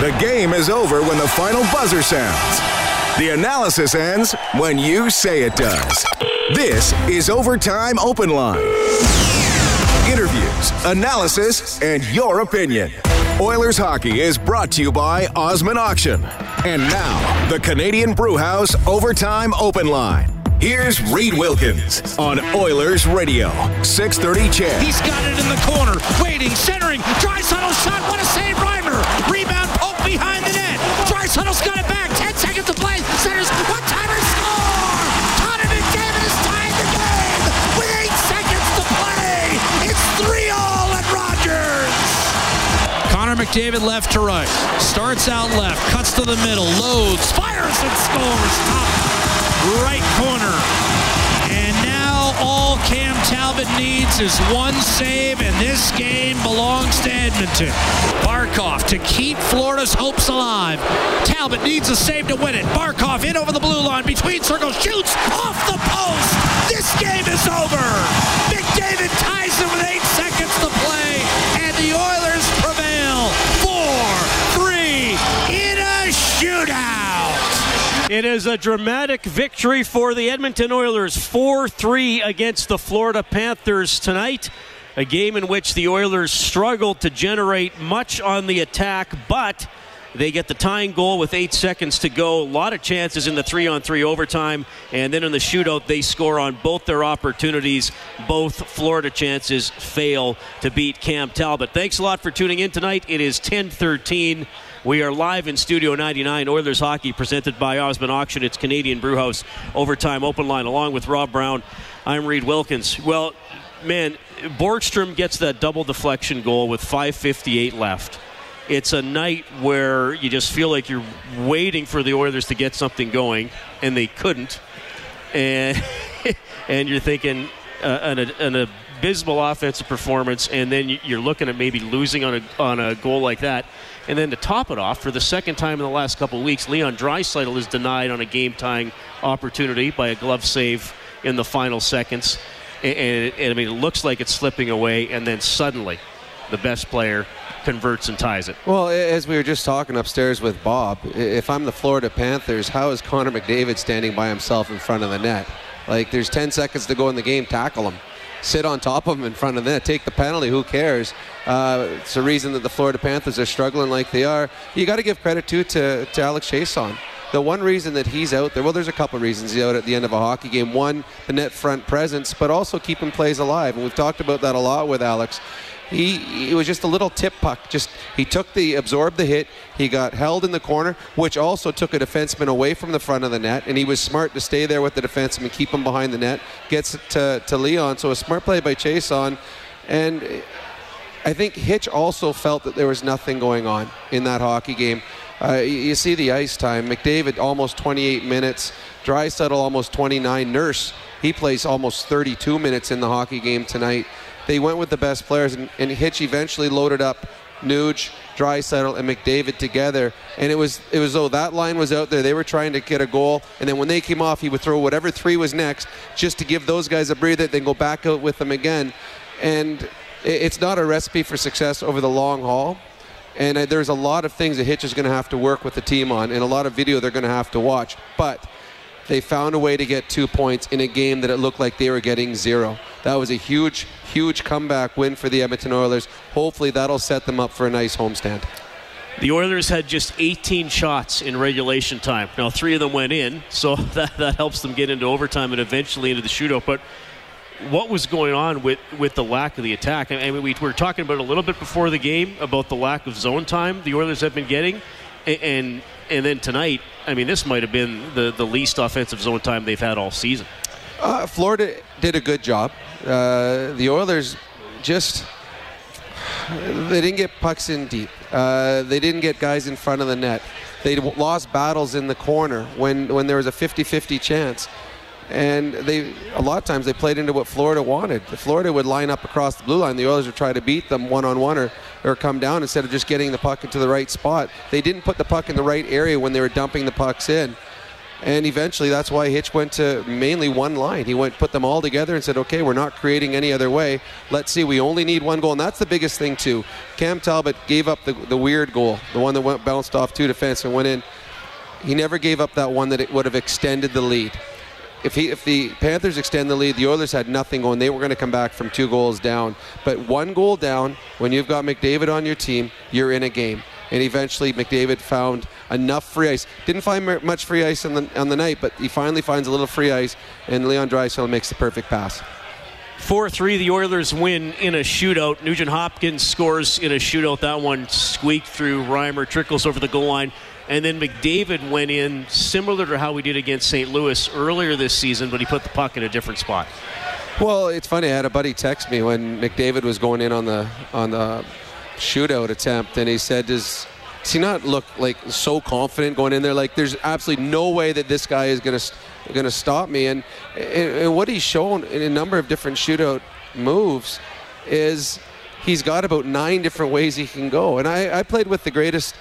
The game is over when the final buzzer sounds. The analysis ends when you say it does. This is Overtime Open Line. Interviews, analysis, and your opinion. Oilers hockey is brought to you by Osman Auction. And now, the Canadian Brewhouse Overtime Open Line. Here's Reed Wilkins on Oilers Radio, 630 CHED. He's got it in the corner, waiting, centering. Draisaitl shot. What a save, Reimer. Rebound, behind the net. Draisaitl's got it back. 10 seconds to play. Centers. One timer score. Connor McDavid has tied the game with eight seconds to play. It's 3 all at Rogers. Connor McDavid left to right. Starts out left, cuts to the middle, loads, fires and scores. Top right corner. And now all Cam Talbot needs is one save, and this game belongs to Edmonton. Barkov to keep Florida's hopes alive. Talbot needs a save to win it. Barkov in over the blue line, between circles, shoots off the post. This game is over. McDavid ties it with eight seconds It is a dramatic victory for the Edmonton Oilers, 4 3 against the Florida Panthers tonight. A game in which the Oilers struggled to generate much on the attack, but they get the tying goal with eight seconds to go. A lot of chances in the three on three overtime. And then in the shootout, they score on both their opportunities. Both Florida chances fail to beat Cam Talbot. Thanks a lot for tuning in tonight. It is 10 13. We are live in Studio 99, Oilers Hockey, presented by Osmond Auction. It's Canadian Brewhouse Overtime Open Line, along with Rob Brown. I'm Reed Wilkins. Well, man, Borgstrom gets that double deflection goal with 5.58 left. It's a night where you just feel like you're waiting for the Oilers to get something going, and they couldn't. And, and you're thinking uh, an, an abysmal offensive performance, and then you're looking at maybe losing on a, on a goal like that and then to top it off, for the second time in the last couple weeks, Leon Draisaitl is denied on a game-tying opportunity by a glove save in the final seconds. And, and, and I mean, it looks like it's slipping away, and then suddenly, the best player converts and ties it. Well, as we were just talking upstairs with Bob, if I'm the Florida Panthers, how is Connor McDavid standing by himself in front of the net? Like, there's 10 seconds to go in the game, tackle him sit on top of them in front of that, take the penalty. Who cares? Uh, it's the reason that the Florida Panthers are struggling like they are. You got to give credit too to, to Alex Chiasson. The one reason that he's out there, well, there's a couple of reasons he's out at the end of a hockey game. One, the net front presence, but also keeping plays alive. And we've talked about that a lot with Alex he was just a little tip puck. Just he took the absorbed the hit. He got held in the corner, which also took a defenseman away from the front of the net, and he was smart to stay there with the defenseman, keep him behind the net, gets it to, to Leon. So a smart play by Chiasson, and I think Hitch also felt that there was nothing going on in that hockey game. Uh, you, see the ice time. McDavid almost 28 minutes. Draisaitl almost 29. Nurse he plays almost 32 minutes in the hockey game tonight they went with the best players, and, and Hitch eventually loaded up Nuge, Draisaitl, and McDavid together. And it was it was though that line was out there. They were trying to get a goal, and then when they came off, he would throw whatever three was next, just to give those guys a breather. Then go back out with them again, and it's not a recipe for success over the long haul. And uh, there's a lot of things that Hitch is going to have to work with the team on, and a lot of video they're going to have to watch. But they found a way to get two points in a game that it looked like they were getting zero. That was a huge, huge comeback win for the Edmonton Oilers. Hopefully, that'll set them up for a nice homestand. The Oilers had just 18 shots in regulation time. Now, three of them went in, so that, that helps them get into overtime and eventually into the shootout. But what was going on with, with the lack of the attack? I mean, we were talking about a little bit before the game about the lack of zone time the Oilers have been getting, and and then tonight, I mean, this might have been the, the least offensive zone time they've had all season. Uh, Florida did a good job. Uh, the Oilers just they didn't get pucks in deep. Uh, they didn't get guys in front of the net. They lost battles in the corner when when there was a 50-50 chance and they a lot of times they played into what Florida wanted. Florida would line up across the blue line, the Oilers would try to beat them one on one or or come down instead of just getting the puck into the right spot. They didn't put the puck in the right area when they were dumping the pucks in. And eventually, that's why Hitch went to mainly one line. He went, put them all together, and said, "Okay, we're not creating any other way. Let's see. We only need one goal, and that's the biggest thing too." Cam Talbot gave up the, the weird goal, the one that went bounced off two defense and went in. He never gave up that one that it would have extended the lead. If he, if the Panthers extend the lead, the Oilers had nothing going. They were going to come back from two goals down. But one goal down, when you've got McDavid on your team, you're in a game and eventually McDavid found enough free ice. Didn't find much free ice on the on the night, but he finally finds a little free ice, and Leon Draisaitl makes the perfect pass. 4 3, the Oilers win in a shootout. Nugent Hopkins scores in a shootout. That one squeaked through. Reimer trickles over the goal line. And then McDavid went in similar to how we did against St. Louis earlier this season, but he put the puck in a different spot. Well, it's funny. I had a buddy text me when McDavid was going in on the on the shootout attempt, and he said, "Does does he not look like so confident going in there? Like there's absolutely no way that this guy is gonna gonna stop me." And, and what he's shown in a number of different shootout moves is he's got about nine different ways he can go. And I, I played with the greatest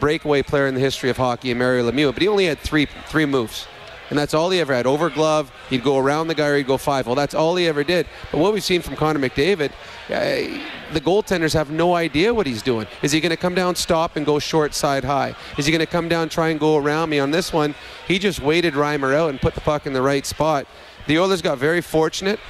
breakaway player in the history of hockey, and Mario Lemieux, but he only had three three moves and that's all he ever had. Over glove, he'd go around the guy or he'd go five. Well, that's all he ever did. But what we've seen from Connor McDavid, uh, the goaltenders have no idea what he's doing. Is he going to come down, stop, and go short side high? Is he going to come down, try and go around me? On this one, he just waited Reimer out and put the puck in the right spot. The Oilers got very fortunate,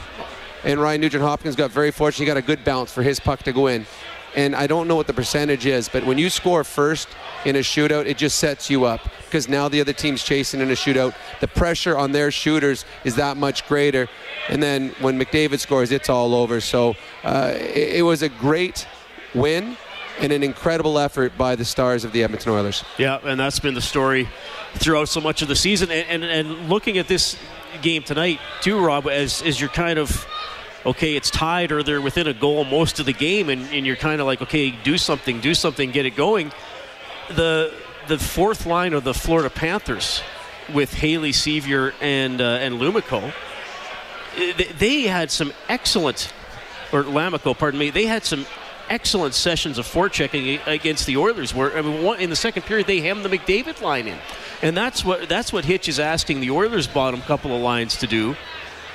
and Ryan Nugent Hopkins got very fortunate. He got a good bounce for his puck to go in and I don't know what the percentage is, but when you score first in a shootout, it just sets you up because now the other team's chasing in a shootout. The pressure on their shooters is that much greater, and then when McDavid scores, it's all over. So uh, it, it was a great win and an incredible effort by the stars of the Edmonton Oilers. Yeah, and that's been the story throughout so much of the season. And, and, and looking at this game tonight, too, Rob, as, as you're kind of okay, it's tied or they're within a goal most of the game, and, and you're kind of like, okay, do something, do something, get it going. The the fourth line of the Florida Panthers with Haley Sceviour and uh, and Lammikko, they, they had some excellent, or Lammikko, pardon me, they had some excellent sessions of forechecking against the Oilers. Where I mean, one, in the second period, they hammed the McDavid line in, and that's what that's what Hitch is asking the Oilers' bottom couple of lines to do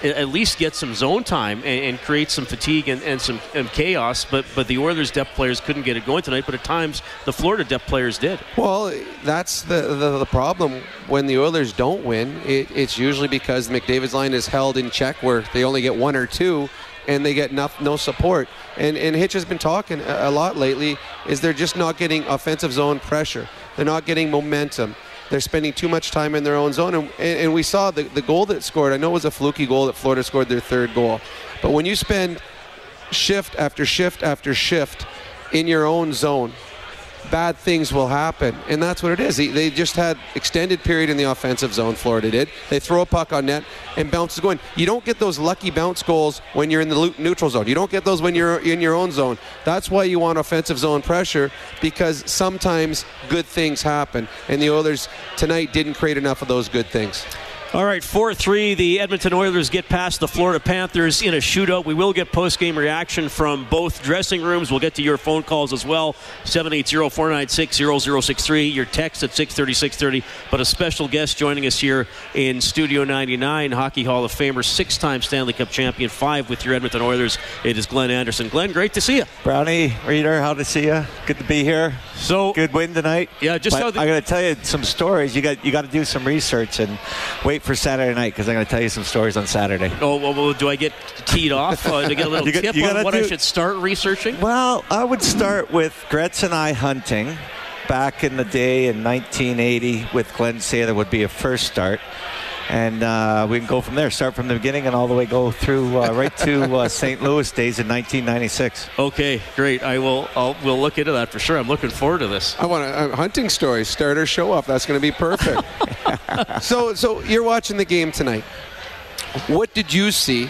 at least get some zone time and, and create some fatigue and, and some and chaos. But but the Oilers' depth players couldn't get it going tonight. But at times the Florida depth players did. Well, that's the the, the problem when the Oilers don't win. It, it's usually because McDavid's line is held in check, where they only get one or two. And they get no, no support. And, and Hitch has been talking a lot lately. Is they're just not getting offensive zone pressure. They're not getting momentum they're spending too much time in their own zone. And, and we saw the, the goal that scored. I know it was a fluky goal that Florida scored their third goal. But when you spend shift after shift after shift in your own zone, bad things will happen. And that's what it is. They just had extended period in the offensive zone, Florida did. They throw a puck on net and bounces going. You don't get those lucky bounce goals when you're in the neutral zone. You don't get those when you're in your own zone. That's why you want offensive zone pressure because sometimes good things happen. And the Oilers tonight didn't create enough of those good things. All right, 4 3. The Edmonton Oilers get past the Florida Panthers in a shootout. We will get post game reaction from both dressing rooms. We'll get to your phone calls as well 780 496 0063. Your text at 630 630. But a special guest joining us here in Studio 99, Hockey Hall of Famer, six time Stanley Cup champion, five with your Edmonton Oilers. It is Glenn Anderson. Glenn, great to see you. Brownie, Reader, how to see you. Good to be here. So good win tonight. Yeah, just how the- I got to tell you some stories. You got you got to do some research and wait wait for Saturday night because I'm going to tell you some stories on Saturday. Oh, well, well do I get teed off? Uh, to get a little you tip got, on what do, I should start researching? Well, I would start with Gretz and I hunting back in the day in 1980 with Glenn Sather would be a first start and uh, we can go from there. Start from the beginning and all the way go through uh, right to uh, St. Louis days in 1996. Okay, great. I will. I'll, we'll look into that for sure. I'm looking forward to this. I want a, a hunting story. Starter show up. That's going to be perfect. so, so you're watching the game tonight. What did you see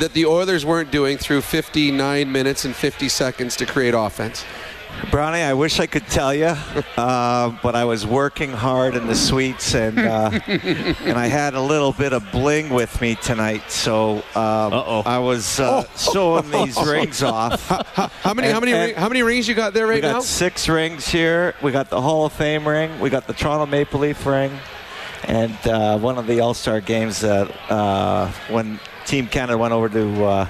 that the Oilers weren't doing through 59 minutes and 50 seconds to create offense? Brownie, I wish I could tell you, uh, but I was working hard in the suites, and uh, and I had a little bit of bling with me tonight, so um, I was uh, oh. showing these rings off. How, how, how many? And, how many? how many rings you got there right we got now? Six rings here. We got the Hall of Fame ring. We got the Toronto Maple Leaf ring. and uh, one of the All Star games that uh, when Team Canada went over to uh,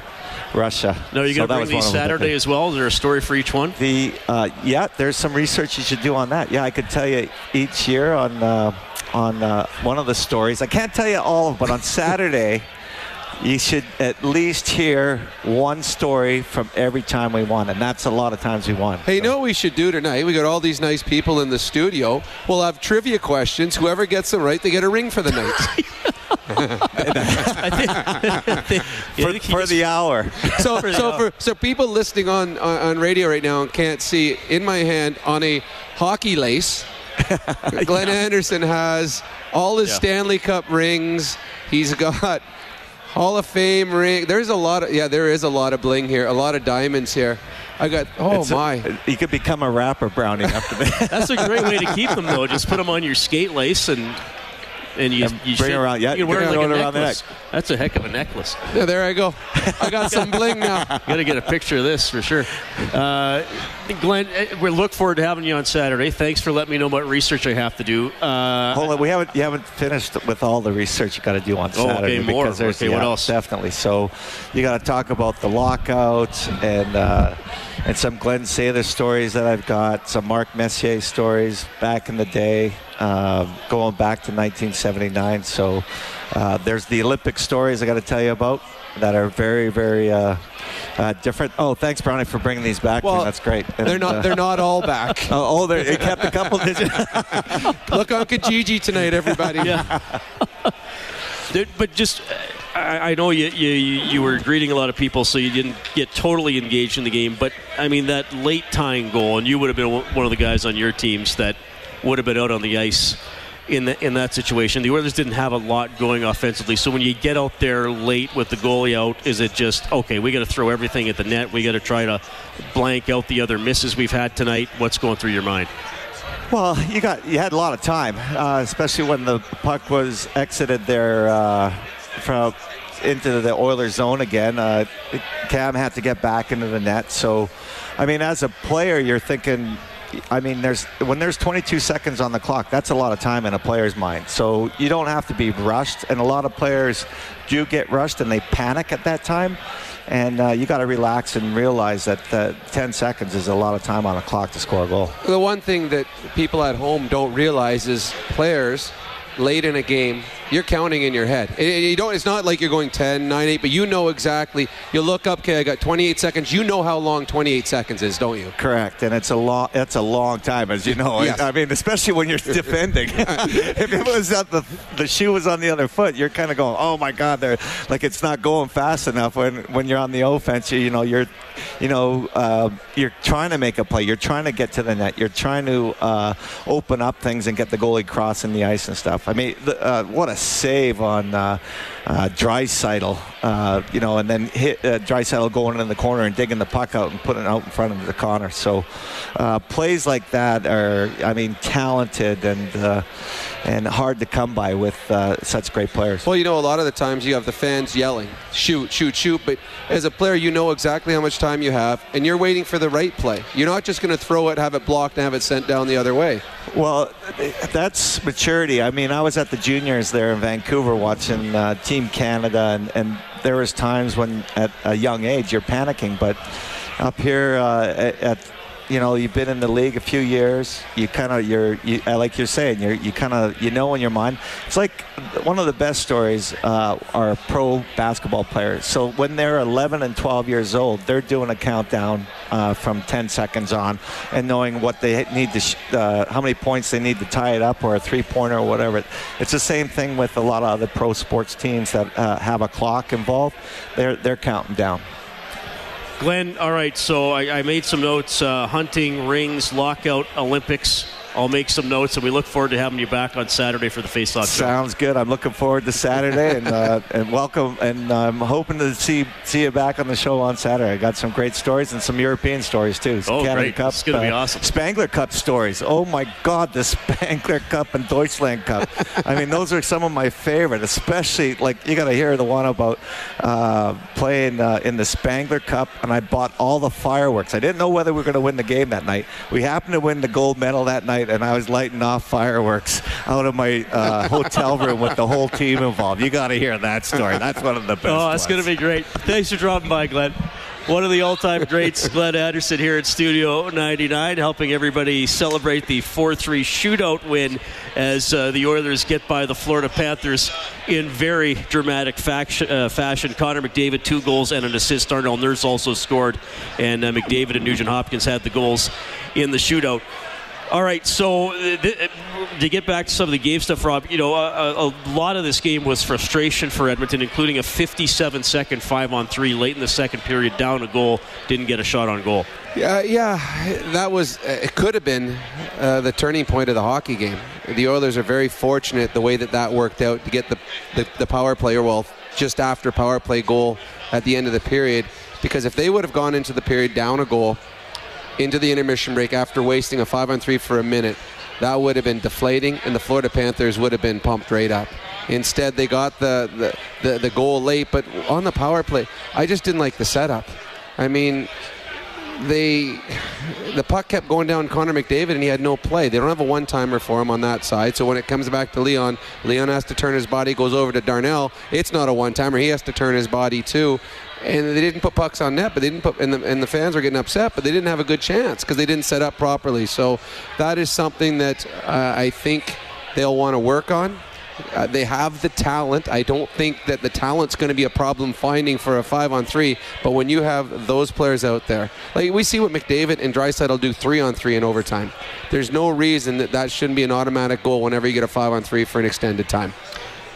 Russia. No, you're So going to bring these one of them. Saturday as well. Is there a story for each one? The uh, yeah, there's some research you should do on that. Yeah, I could tell you each year on uh, on uh, one of the stories. I can't tell you all, of, but on Saturday. You should at least hear one story from every time we won, and that's a lot of times we won. Hey, you know what we should do tonight? We got all these nice people in the studio. We'll have trivia questions. Whoever gets them right, they get a ring for the night. I think, for, for the hour. so, For so hour. for so people listening on, on on radio right now and can't see, in my hand on a hockey lace, Glenn Anderson has all his Yeah. Stanley Cup rings. He's got Hall of Fame ring. There's a lot of yeah, there is a lot of bling here, a lot of diamonds here. I got oh It's a- my. you could become a rapper, Brownie, after that. That's a great way to keep them, though. Just put them on your skate lace and and you, And you bring should- around- yeah, you wear it like it around the neck. That's a heck of a necklace. Yeah, there I go. I got some bling now. Got to get a picture of this for sure. Uh, Glenn, eh, we look forward to having you on Saturday. Thanks for letting me know what research I have to do. Uh, Hold on, we haven't you haven't finished with all the research you got to do on Saturday Oh, Saturday okay, more. because there's Okay, what else? definitely. So you got to talk about the lockout and uh, and some Glenn Sather stories that I've got, some Mark Messier stories back in the day, going back to 1979. So uh, there's the Olympic stories I got to tell you about that are very very. Uh, uh, different. Oh, thanks, Brownie, for bringing these back. to me. Well, That's great. They're And, not. uh, They're not all back. Oh, oh, they kept a couple digits. Look on Kijiji tonight, everybody. Yeah. But just, uh, I, I know you, you you were greeting a lot of people, so you didn't get totally engaged in the game. But I mean, that late tying goal, and you would have been one of the guys on your teams that would have been out on the ice in the, in that situation. The Oilers didn't have a lot going offensively, so when you get out there late with the goalie out, is it just okay? We got to throw everything at the net. We got to try to blank out the other misses we've had tonight. What's going through your mind? Well, you got you had a lot of time, uh, especially when the puck was exited there uh, from into the Oilers zone again. Uh, Cam had to get back into the net. So, I mean, as a player, you're thinking. I mean, there's when there's 22 seconds on the clock, that's a lot of time in a player's mind. So you don't have to be rushed, and a lot of players do get rushed and they panic at that time. And uh, you got to relax and realize that uh, 10 seconds is a lot of time on the clock to score a goal. The one thing that people at home don't realize is players late in a game, you're counting in your head. You don't. It's not like you're going 10, 9, 8, but you know exactly. You look up. Okay, I got 28 seconds. You know how long 28 seconds is, don't you? Correct, and it's a long. It's a long time, as you know. Yes. I mean, especially when you're defending. if it was at the the shoe was on the other foot, you're kind of going, "Oh my God!" They're like it's not going fast enough. When when you're on the offense, you, you know you're, you know, uh, you're trying to make a play. You're trying to get to the net. You're trying to uh, open up things and get the goalie crossing the ice and stuff. I mean, the, uh, what a save on uh, uh, uh, you know, and then hit uh, Draisaitl going in the corner and digging the puck out and putting it out in front of the corner. So uh, plays like that are, I mean, talented and uh, and hard to come by with uh, such great players. Well, you know, a lot of the times you have the fans yelling, shoot, shoot, shoot. But as a player, you know exactly how much time you have, and you're waiting for the right play. You're not just going to throw it, have it blocked, and have it sent down the other way. Well, that's maturity. I mean, I was at the juniors there in Vancouver watching uh, Team Canada, and, and there was times when at a young age you're panicking, but up here uh, at, at you know you've been in the league a few years you kind of you're you, uh, like you're saying you're you kind of you know in your mind. It's like one of the best stories uh, are pro basketball players. So when they're 11 and 12 years old they're doing a countdown uh, from 10 seconds on and knowing what they need to sh- uh, how many points they need to tie it up or a three pointer or whatever. It's the same thing with a lot of other pro sports teams that uh, have a clock involved. They're they're counting down Glenn, all right, so I, I made some notes uh, hunting, rings, lockout, Olympics. I'll make some notes, and we look forward to having you back on Saturday for the Face Off show. Sounds good. I'm looking forward to Saturday and uh, and welcome. And I'm hoping to see see you back on the show on Saturday. I got some great stories and some European stories too. Oh, Canada great. Cup, It's gonna be awesome. Spengler Cup stories. Oh my God, the Spengler Cup and Deutschland Cup. I mean, those are some of my favorite. Especially like you got to hear the one about uh, playing uh, in the Spengler Cup, and I bought all the fireworks. I didn't know whether we were going to win the game that night. We happened to win the gold medal that night, period, and I was lighting off fireworks out of my uh, hotel room with the whole team involved. You got to hear that story. That's one of the best. Oh, that's going to be great. Thanks for dropping by, Glenn. One of the all-time greats, Glenn Anderson, here at Studio 99, helping everybody celebrate the 4-3 shootout win as uh, the Oilers get by the Florida Panthers in very dramatic faction, uh, fashion. Connor McDavid, two goals and an assist. Darnell Nurse also scored, and uh, McDavid and Nugent Hopkins had the goals in the shootout. All right, so uh, th- uh, to get back to some of the game stuff, Rob, you know, a, a, lot of this game was frustration for Edmonton, including a 57 second five on three late in the second period, down a goal, didn't get a shot on goal. Yeah, yeah, that was, uh, it could have been uh, the turning point of the hockey game. The Oilers are very fortunate the way that that worked out to get the, the, the power play, or well, just after power play goal at the end of the period, because if they would have gone into the period down a goal, into the intermission break after wasting a five on three for a minute, that would have been deflating, and the Florida Panthers would have been pumped right up. Instead, they got the, the, the, the goal late, but on the power play, I just didn't like the setup. I mean, they the puck kept going down Connor McDavid and he had no play. They don't have a one timer for him on that side. So when it comes back to Leon, Leon has to turn his body, goes over to Darnell. It's not a one timer. He has to turn his body too and they didn't put pucks on net, but they didn't put, and the, and the fans were getting upset, but they didn't have a good chance because they didn't set up properly. So that is something that uh, I think they'll want to work on. Uh, they have the talent. I don't think that the talent's going to be a problem finding for a five on three. But when you have those players out there, like we see what McDavid and Draisaitl do three on three in overtime. There's no reason that that shouldn't be an automatic goal whenever you get a five on three for an extended time.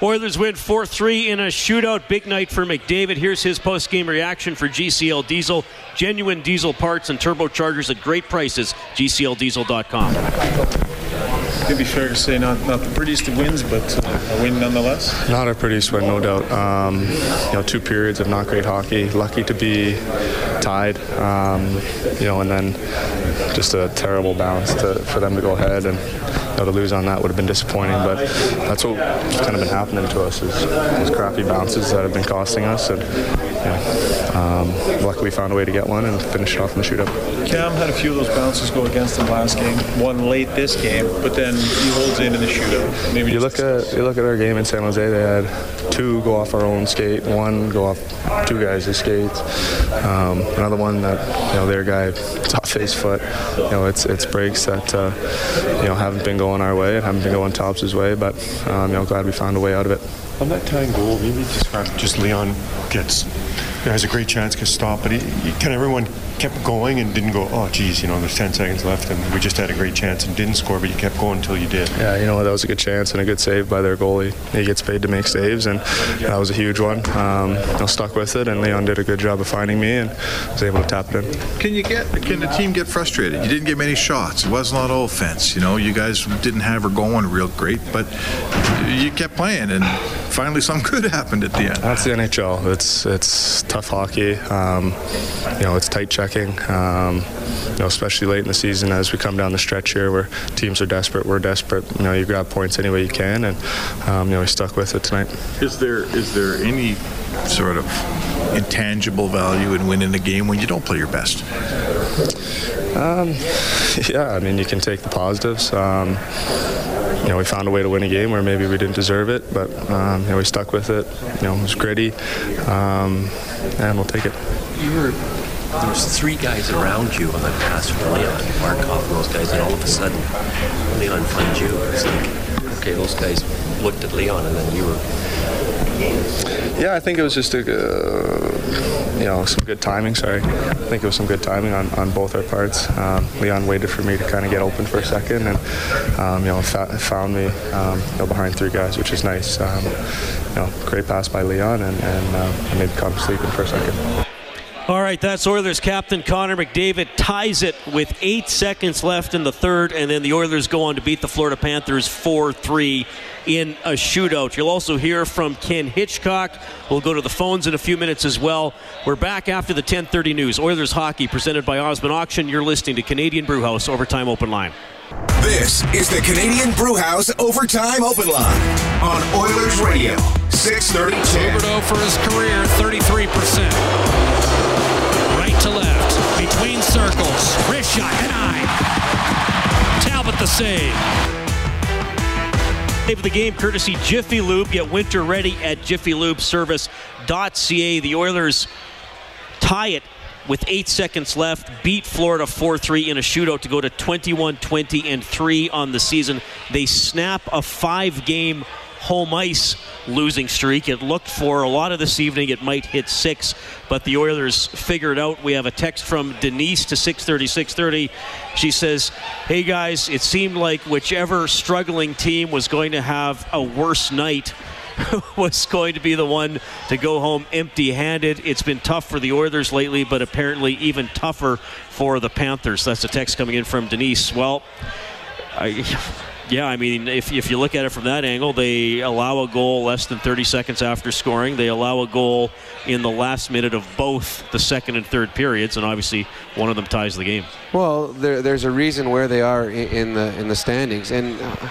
Oilers win 4 3 in a shootout. Big night for McDavid. Here's his post game reaction for GCL Diesel. Genuine diesel parts and turbochargers at great prices. GCLDiesel.com. It'd be fair to say not, not the prettiest of wins, but uh, a win nonetheless. Not a prettiest win, no doubt. Um, you know, two periods of not great hockey. Lucky to be tied, um, you know, and then just a terrible bounce to, for them to go ahead and you know, to lose on that would have been disappointing. But that's what kind of been happening to us is those crappy bounces that have been costing us. And yeah, um, luckily we found a way to get one and finish it off in the shootout. Cam had a few of those bounces go against him last game. One late this game, but then he holds in in the shootout. Maybe you look at you look at our game in San Jose. They had two go off our own skate, one go off two guys' skates, um, another one that you know their guy top face foot. You know it's it's breaks that uh, you know haven't been going our way and haven't been going Tops' way, but um, you know glad we found a way out of it. On that tying goal, maybe describe just Leon gets has a great chance, to stop, but he, he, kind of everyone kept going and didn't go, oh, geez, you know, there's 10 seconds left and we just had a great chance and didn't score, but you kept going until you did. Yeah, you know, that was a good chance and a good save by their goalie. He gets paid to make saves, and that was a huge one. Um, I stuck with it, and Leon did a good job of finding me and was able to tap it in. Can you get, can the team get frustrated? You didn't get many shots. It wasn't a lot of offense. You know, you guys didn't have her going real great, but you kept playing, and finally something good happened at the end. That's the NHL. It's, it's tough hockey. Um, you know, it's tight checking. Um, you know, especially late in the season as we come down the stretch here, where teams are desperate, we're desperate. You know, you grab points any way you can, and um, you know, we stuck with it tonight. Is there is there any sort of intangible value in winning a game when you don't play your best? Um, yeah, I mean, you can take the positives. Um, you know, we found a way to win a game where maybe we didn't deserve it, but um, you know, we stuck with it. You know, it was gritty, um, and we'll take it. You were there was three guys around you on the pass from Leon, Barkov, and those guys, and all of a sudden, Leon finds you. It's like, okay, those guys looked at Leon, and then you were. Yeah, I think it was just a, uh, you know, some good timing. Sorry, I think it was some good timing on, on both our parts. Um, Leon waited for me to kind of get open for a second, and um, you know, fa- found me um, you know, behind three guys, which is nice. Um, you know, great pass by Leon, and, and uh, I made come sleeping for a second. All right, that's Oilers captain Connor McDavid ties it with eight seconds left in the third, and then the Oilers go on to beat the Florida Panthers 4 3 in a shootout. You'll also hear from Ken Hitchcock. We'll go to the phones in a few minutes as well. We're back after the 10:30 news. Oilers hockey presented by Osmond Auction. You're listening to Canadian Brewhouse Overtime Open Line. This is the Canadian Brewhouse Overtime Open Line on Oilers Radio 630 Huberdeau for his career 33 percent to left, between circles, wrist shot, denied. Talbot the save. Save of the game courtesy Jiffy Lube. Get winter ready at jiffylubeservice.ca. The Oilers tie it with eight seconds left, beat Florida 4 3 in a shootout to go to 21 20 and 3 on the season. They snap a five game home ice losing streak. It looked for a lot of this evening it might hit six, but the Oilers figured out. We have a text from Denise to 630 630. She says, Hey guys, it seemed like whichever struggling team was going to have a worse night was going to be the one to go home empty handed. It's been tough for the Oilers lately, but apparently even tougher for the Panthers. That's a text coming in from Denise. Well, I. Yeah, I mean, if, if you look at it from that angle, they allow a goal less than 30 seconds after scoring. They allow a goal in the last minute of both the second and third periods, and obviously one of them ties the game. Well, there, there's a reason where they are in, the in the standings, and uh,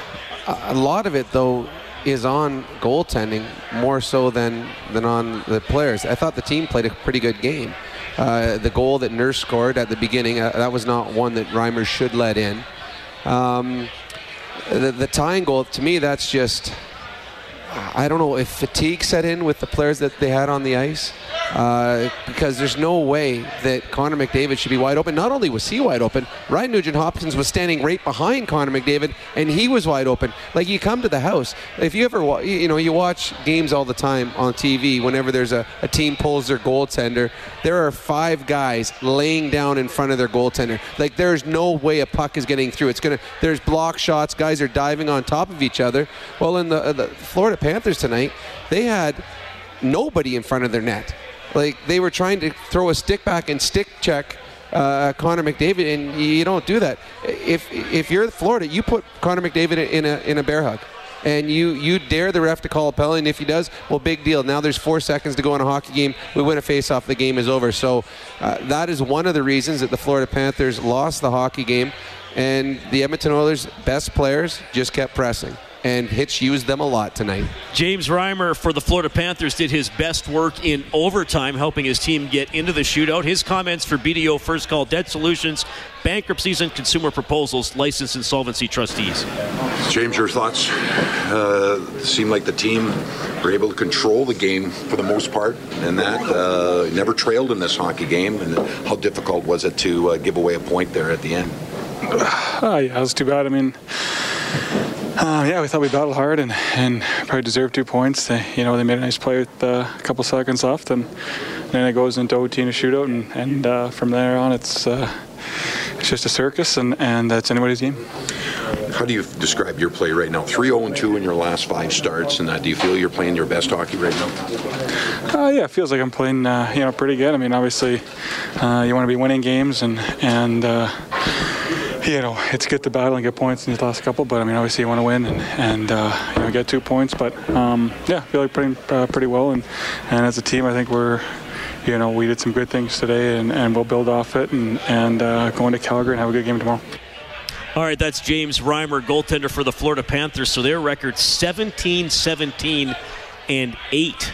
a lot of it though is on goaltending more so than than on the players. I thought the team played a pretty good game. Uh, the goal that Nurse scored at the beginning, uh, that was not one that Reimer should let in. Um, the, the tying goal, to me, that's just, I don't know if fatigue set in with the players that they had on the ice. Uh, because there's no way that Connor McDavid should be wide open. Not only was he wide open, Ryan Nugent Hopkins was standing right behind Connor McDavid, and he was wide open. Like you come to the house, if you ever, you know, you watch games all the time on TV. Whenever there's a, a team pulls their goaltender, there are five guys laying down in front of their goaltender. Like there's no way a puck is getting through. It's gonna. There's block shots. Guys are diving on top of each other. Well, in the, the Florida Panthers tonight, they had nobody in front of their net. Like they were trying to throw a stick back and stick check uh, Connor McDavid, and you don't do that. If if you're Florida, you put Connor McDavid in a in a bear hug. And you, you dare the ref to call a penalty, and if he does, well, big deal. Now there's four seconds to go in a hockey game. We win a face-off, the game is over. So uh, that is one of the reasons that the Florida Panthers lost the hockey game, and the Edmonton Oilers' best players just kept pressing and Hitch used them a lot tonight. James Reimer for the Florida Panthers did his best work in overtime, helping his team get into the shootout. His comments for BDO First Call Debt Solutions, bankruptcies and consumer proposals, licensed insolvency trustees. James, your thoughts? Uh, seemed like the team were able to control the game for the most part, and that uh, never trailed in this hockey game. And how difficult was it to uh, give away a point there at the end? Oh, yeah, it was too bad. I mean, uh, yeah, we thought we battled hard and, and probably deserved two points. They, you know, they made a nice play with uh, a couple seconds left, and then it goes into OT and a shootout, and, and uh, from there on, it's uh, it's just a circus, and, and that's anybody's game. How do you describe your play right now? 3 0 2 in your last five starts, and uh, do you feel you're playing your best hockey right now? Uh, yeah, it feels like I'm playing, uh, you know, pretty good. I mean, obviously, uh, you want to be winning games, and and uh, you know, it's good to battle and get points in these last couple. But I mean, obviously, you want to win and and uh, you know get two points. But um, yeah, I feel like playing uh, pretty well, and and as a team, I think we're. You know, we did some good things today, and, and we'll build off it and, and uh, go into Calgary and have a good game tomorrow. All right, that's James Reimer, goaltender for the Florida Panthers. So their record 17 17 and 8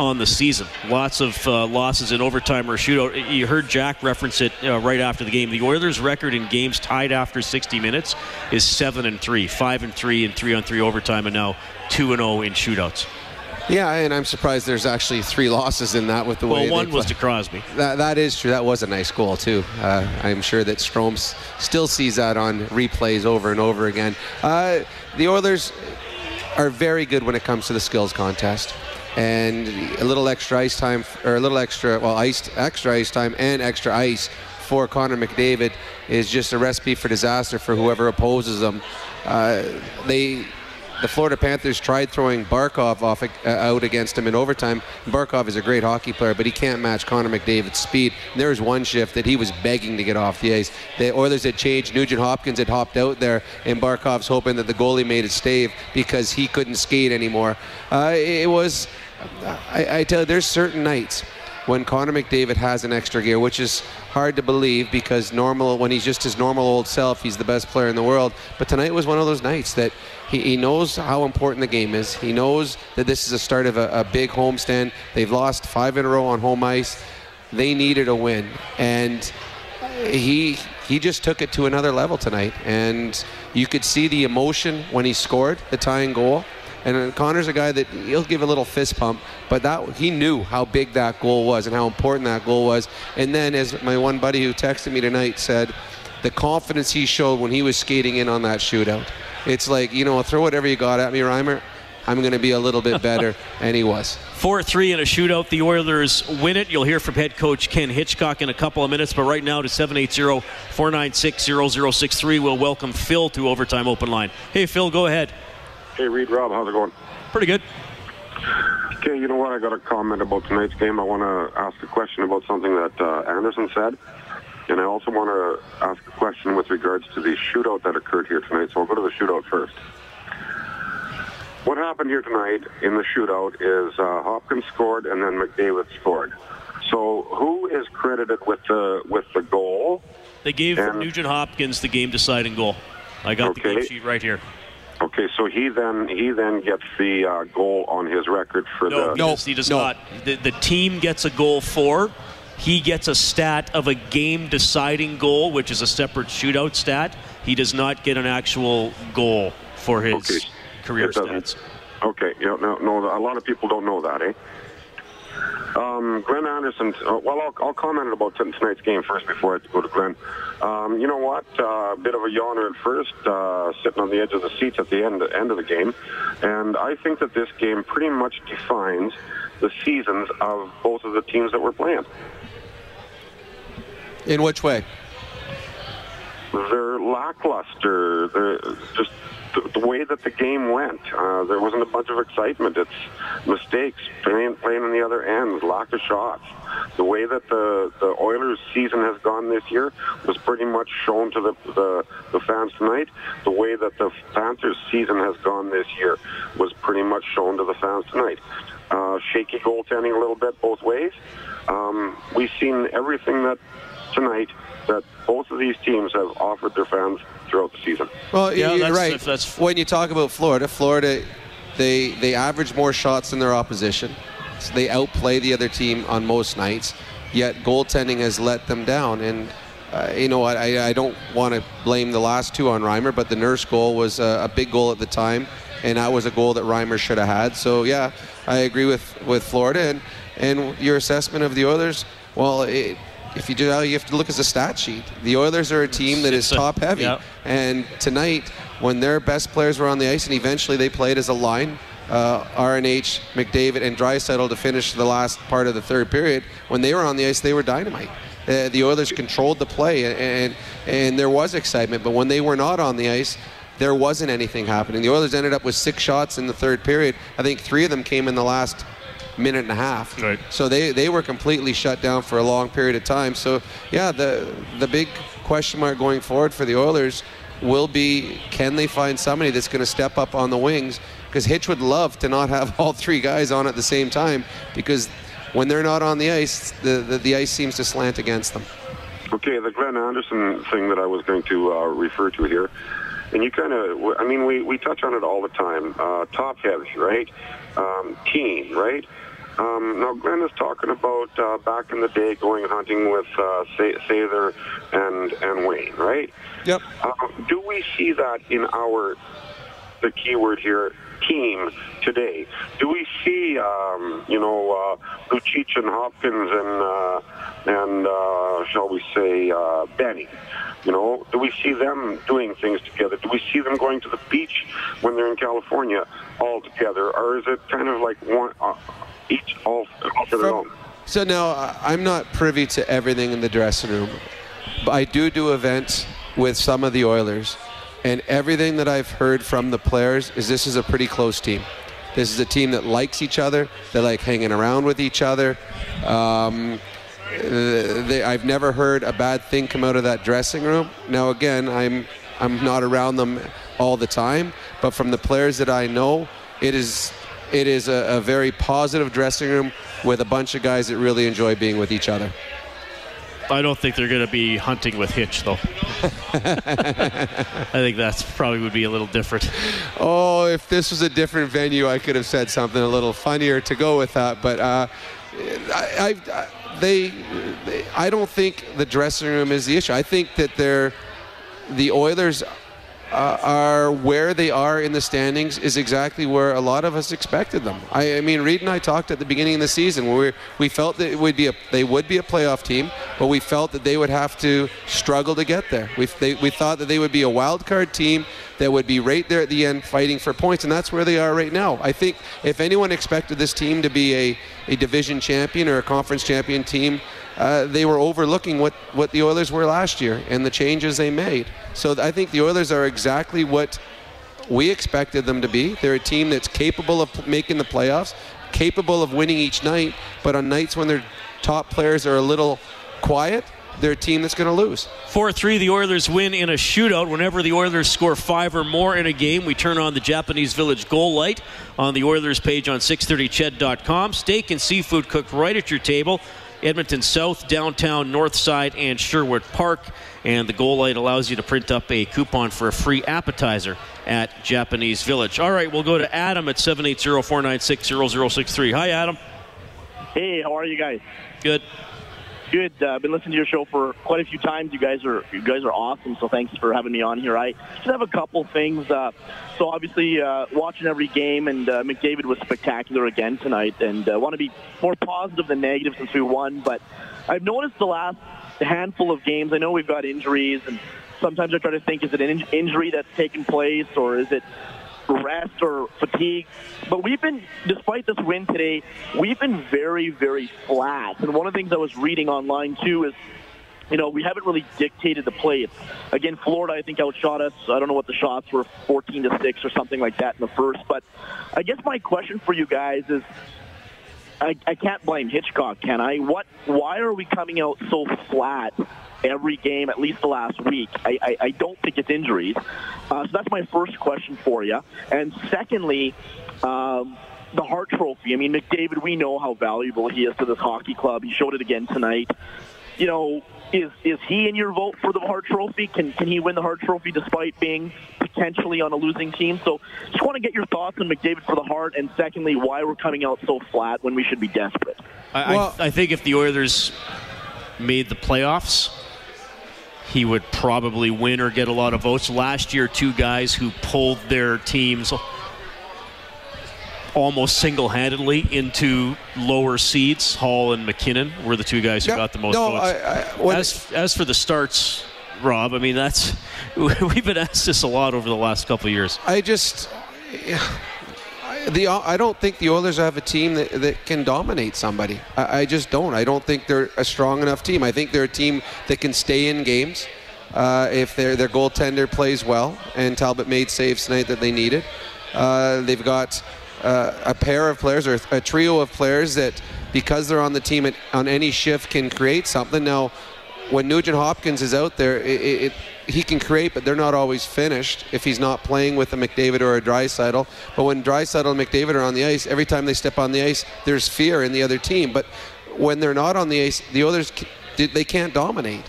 on the season. Lots of uh, losses in overtime or shootout. You heard Jack reference it uh, right after the game. The Oilers' record in games tied after 60 minutes is 7 and 3, 5 and 3 in 3 on 3 overtime, and now 2 and 0 in shootouts. Yeah, and I'm surprised there's actually three losses in that with the way, well, one was to Crosby. That, that is true. That was a nice goal too. Uh, I'm sure that Strom still sees that on replays over and over again. Uh, the Oilers are very good when it comes to the skills contest. And a little extra ice time, or a little extra, well, ice, extra ice time and extra ice for Connor McDavid is just a recipe for disaster for whoever opposes them. Uh, they the Florida Panthers tried throwing Barkov off uh, out against him in overtime. Barkov is a great hockey player, but he can't match Connor McDavid's speed. There was one shift that he was begging to get off the ice. The Oilers had changed. Nugent Hopkins had hopped out there, and Barkov's hoping that the goalie made it stave because he couldn't skate anymore. Uh, it was, I, I tell you, there's certain nights when Connor McDavid has an extra gear, which is hard to believe because normal when he's just his normal old self, he's the best player in the world. But tonight was one of those nights that he, he knows how important the game is. He knows that this is the start of a, a big homestand. They've lost five in a row on home ice. They needed a win, and he he just took it to another level tonight, and you could see the emotion when he scored the tying goal. And Connor's a guy that he'll give a little fist pump, but that he knew how big that goal was and how important that goal was. And then, as my one buddy who texted me tonight said, the confidence he showed when he was skating in on that shootout. It's like you know, throw whatever you got at me, Reimer. I'm going to be a little bit better, and he was. 4 3 in a shootout. The Oilers win it. You'll hear from head coach Ken Hitchcock in a couple of minutes, but right now to 780 496 0063, we'll welcome Phil to Overtime Open Line. Hey, Phil, go ahead. Hey, Reed Rob, how's it going? Pretty good. Okay, you know what? I got a comment about tonight's game. I want to ask a question about something that uh, Anderson said. And I also want to ask a question with regards to the shootout that occurred here tonight. So I'll go to the shootout first. What happened here tonight in the shootout is uh, Hopkins scored and then McDavid scored. So who is credited with the with the goal? They gave And- Nugent Hopkins the game deciding goal. I got the game sheet right here. Okay, so he then he then gets the uh, goal on his record for No, the. he does, he does not. The, the team gets a goal for. He gets a stat of a game deciding goal, which is a separate shootout stat. He does not get an actual goal for his career stats. Okay, yeah, no, no, a lot of people don't know that, eh? Um, Glenn Anderson. Uh, well, I'll, I'll comment about tonight's game first before I go to Glenn. Um, you know what? A uh, bit of a yawner at first, uh, sitting on the edge of the seats at the end end of the game, and I think that this game pretty much defines the seasons of both of the teams that we're playing. In which way? They're lackluster. They're just the, the way that the game went. Uh, there wasn't a bunch of excitement. It's mistakes, playing, playing on the other end, lack of shots. The way that the, the Oilers' season has gone this year was pretty much shown to the, the, the fans tonight. The way that the Panthers' season has gone this year was pretty much shown to the fans tonight. Uh, shaky goaltending a little bit both ways. Um, we've seen everything that tonight that both of these teams have offered their fans throughout the season. Well, Yeah, you're that's- right. When you talk about Florida, Florida, they they average more shots than their opposition. So they outplay the other team on most nights. Yet goaltending has let them down. And uh, you know what? I, I don't want to blame the last two on Reimer, but the Nurse goal was a, a big goal at the time, and that was a goal that Reimer should have had. So yeah, I agree with with Florida and and your assessment of the Oilers. Well, it, if you do, you have to look at the stat sheet. The Oilers are a team that is top heavy. yeah. And tonight, when their best players were on the ice, and eventually they played as a line, uh, RNH, McDavid, and Draisaitl to finish the last part of the third period. When they were on the ice, they were dynamite. Uh, the Oilers controlled the play, and and there was excitement. But when they were not on the ice, there wasn't anything happening. The Oilers ended up with six shots in the third period. I think three of them came in the last minute and a half. Right. So they, they were completely shut down for a long period of time. So yeah, the the big question mark going forward for the Oilers will be can they find somebody that's going to step up on the wings? Because Hitch would love to not have all three guys on at the same time because when they're not on the ice, the, the, the ice seems to slant against them. Okay, the Glenn Anderson thing that I was going to uh, refer to here, and you kind of, I mean, we, we touch on it all the time. Uh, top heavy, right? Um, team, right? Um, now, Glenn is talking about uh, back in the day going hunting with uh, Sather and and Wayne, right? Yep. Uh, do we see that in our the keyword here team today? Do we see, um, you know, uh, Lucic and Hopkins and uh, and uh, shall we say uh, Benny? You know, do we see them doing things together? Do we see them going to the beach when they're in California all together, or is it kind of like one uh, each all all for their own? So now I- I'm not privy to everything in the dressing room, but I do do events with some of the Oilers, and everything that I've heard from the players is this is a pretty close team. This is a team that likes each other. They like hanging around with each other. Um, uh, they, I've never heard a bad thing come out of that dressing room. Now, again, I'm I'm not around them all the time, but from the players that I know, it is it is a, a very positive dressing room with a bunch of guys that really enjoy being with each other. I don't think they're going to be hunting with Hitch, though. I think that's probably would be a little different. Oh, if this was a different venue, I could have said something a little funnier to go with that. But uh, I, I, they, they, I don't think the dressing room is the issue. I think that they're the Oilers uh, are where they are in the standings is exactly where a lot of us expected them. I, I, mean, Reed and I talked at the beginning of the season where we, we felt that it would be a, they would be a playoff team, but we felt that they would have to struggle to get there. We, they, we thought that they would be a wild card team that would be right there at the end fighting for points, and that's where they are right now. I think if anyone expected this team to be a, a division champion or a conference champion team, uh, they were overlooking what, what the Oilers were last year and the changes they made. So I think the Oilers are exactly what we expected them to be. They're a team that's capable of making the playoffs, capable of winning each night, but on nights when their top players are a little quiet, they're a team that's going to lose. 4 3, the Oilers win in a shootout. Whenever the Oilers score five or more in a game, we turn on the Japanese Village goal light on the Oilers page on 630ched.com. Steak and seafood cooked right at your table. Edmonton South, downtown, North Side, and Sherwood Park. And the goal light allows you to print up a coupon for a free appetizer at Japanese Village. All right, we'll go to Adam at 780 496 0063. Hi, Adam. Hey, how are you guys? Good. Good. I've uh, been listening to your show for quite a few times. You guys are you guys are awesome. So thanks for having me on here. I just have a couple things. Uh, so obviously, uh, watching every game, and uh, McDavid was spectacular again tonight. And I uh, want to be more positive than negative since we won. But I've noticed the last handful of games. I know we've got injuries, and sometimes I try to think: is it an in- injury that's taken place, or is it rest or fatigue. But we've been, despite this win today, we've been very, very flat. And one of the things I was reading online too is you know, we haven't really dictated the play. Again, Florida, I think, outshot us. I don't know what the shots were, 14 to 6 or something like that in the first. But I guess my question for you guys is I, I can't blame Hitchcock, can I? What? Why are we coming out so flat every game, at least the last week. I, I, I don't think it's injuries. Uh, so that's my first question for you. And secondly, um, the Hart Trophy. I mean, McDavid, we know how valuable he is to this hockey club. He showed it again tonight. You know, is is he in your vote for the Hart Trophy? Can can he win the Hart Trophy despite being potentially on a losing team? So, just want to get your thoughts on McDavid for the Hart, and secondly, why we're coming out so flat when we should be desperate. I, well, I, I think if the Oilers made the playoffs, he would probably win or get a lot of votes. Last year, two guys who pulled their teams almost single-handedly into lower seeds. Hall and MacKinnon were the two guys who got the most no, votes. I, I, as, as for the starts, Rob, I mean that's we've been asked this a lot over the last couple of years. I just. The, I don't think the Oilers have a team that, that can dominate somebody. I, I, just don't. I don't think they're a strong enough team. I think they're a team that can stay in games uh, if their their goaltender plays well. And Talbot made saves tonight that they needed. Uh, they've got uh, a pair of players or a trio of players that, because they're on the team at, on any shift, can create something. Now, when Nugent Hopkins is out there, it, it, he can create, but they're not always finished if he's not playing with a McDavid or a Draisaitl. But when Draisaitl and McDavid are on the ice, every time they step on the ice, there's fear in the other team. But when they're not on the ice, the others they can't dominate.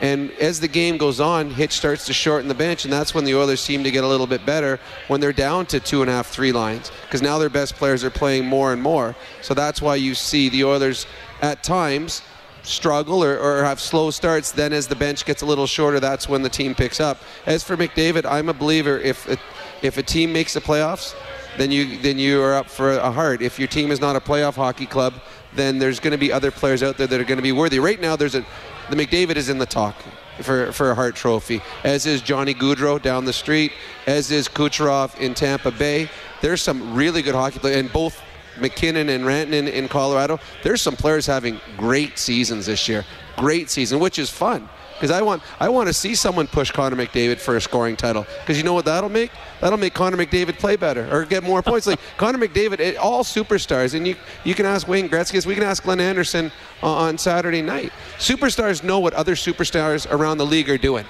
And as the game goes on, Hitch starts to shorten the bench, and that's when the Oilers seem to get a little bit better when they're down to two and a half, three lines, because now their best players are playing more and more. So that's why you see the Oilers at times struggle or, or have slow starts. Then as the bench gets a little shorter, that's when the team picks up. As for McDavid, I'm a believer if it, if a team makes the playoffs, then you then you are up for a Hart. If your team is not a playoff hockey club, then there's going to be other players out there that are going to be worthy. Right now, there's a the McDavid is in the talk for, for a Hart Trophy, as is Johnny Gaudreau down the street, as is Kucherov in Tampa Bay. There's some really good hockey players, and both MacKinnon and Rantanen in Colorado. There's some players having great seasons this year, great season, which is fun because I want I want to see someone push Connor McDavid for a scoring title because you know what that'll make that'll make Connor McDavid play better or get more points. like Connor McDavid, all superstars, and you you can ask Wayne Gretzky, we can ask Glenn Anderson uh, on Saturday night. Superstars know what other superstars around the league are doing.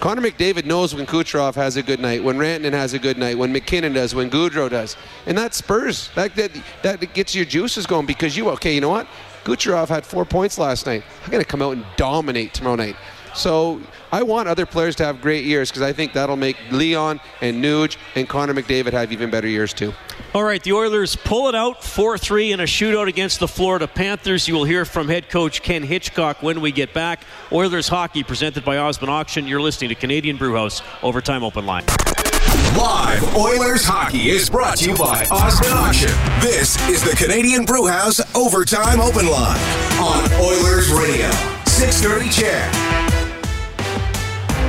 Connor McDavid knows when Kucherov has a good night, when Rantanen has a good night, when MacKinnon does, when Gaudreau does, and that spurs that that that gets your juices going because you okay, you know what? Kucherov had four points last night. I'm going to come out and dominate tomorrow night. So I want other players to have great years because I think that'll make Leon and Nuge and Connor McDavid have even better years too. All right, the Oilers pull it out 4 3 in a shootout against the Florida Panthers. You will hear from head coach Ken Hitchcock when we get back. Oilers hockey presented by Osmond Auction. You're listening to Canadian Brewhouse Overtime Open Line. Live Oilers hockey is brought to you by Osmond Auction. This is the Canadian Brewhouse Overtime Open Line on Oilers Radio. 630 CHED.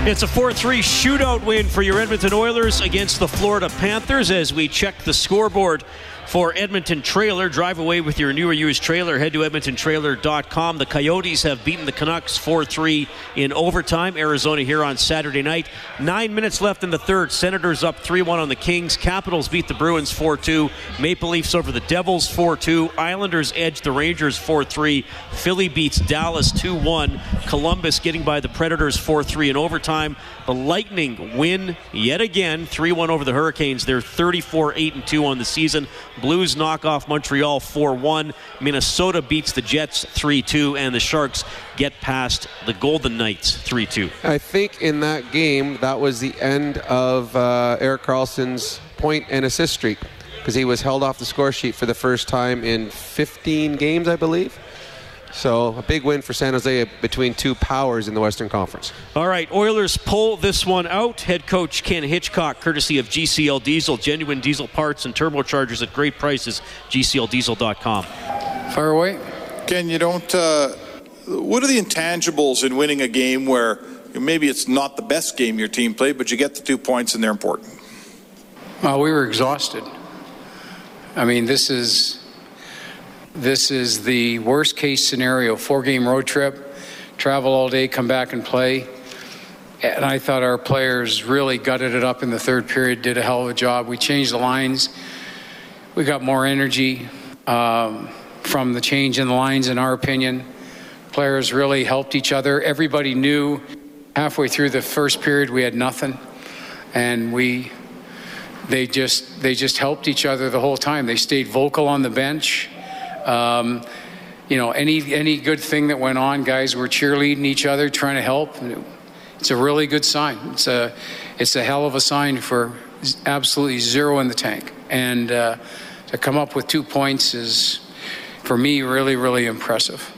It's a 4 3 shootout win for your Edmonton Oilers against the Florida Panthers as we check the scoreboard for Edmonton Trailer. Drive away with your newer used trailer. Head to EdmontonTrailer.com. The Coyotes have beaten the Canucks 4 3 in overtime. Arizona here on Saturday night. Nine minutes left in the third. Senators up 3 1 on the Kings. Capitals beat the Bruins 4 2. Maple Leafs over the Devils 4 2. Islanders edge the Rangers 4 3. Philly beats Dallas 2 1. Columbus getting by the Predators 4 3 in overtime. The Lightning win yet again 3 1 over the Hurricanes. They're 34 8 2 on the season. Blues knock off Montreal 4 1. Minnesota beats the Jets 3 2. And the Sharks get past the Golden Knights 3 2. I think in that game, that was the end of uh, Erik Karlsson's point and assist streak because he was held off the score sheet for the first time in 15 games, I believe. So a big win for San Jose between two powers in the Western Conference. All right, Oilers pull this one out. Head coach Ken Hitchcock, courtesy of GCL Diesel, genuine diesel parts and turbochargers at great prices. GCLDiesel.com. Fire away. Ken, you don't. Uh, what are the intangibles in winning a game where maybe it's not the best game your team played, but you get the two points and they're important? Well, we were exhausted. I mean, this is this is the worst case scenario four game road trip, travel all day, come back and play. And I thought our players really gutted it up in the third period, did a hell of a job. We changed the lines, we got more energy um, from the change in the lines, in our opinion. Players really helped each other. Everybody knew halfway through the first period we had nothing, and we they just they just helped each other the whole time. They stayed vocal on the bench. Um, you know, any any good thing that went on, guys were cheerleading each other, trying to help. It's a really good sign. It's a it's a hell of a sign for absolutely zero in the tank, and uh, to come up with two points is, for me, really really impressive.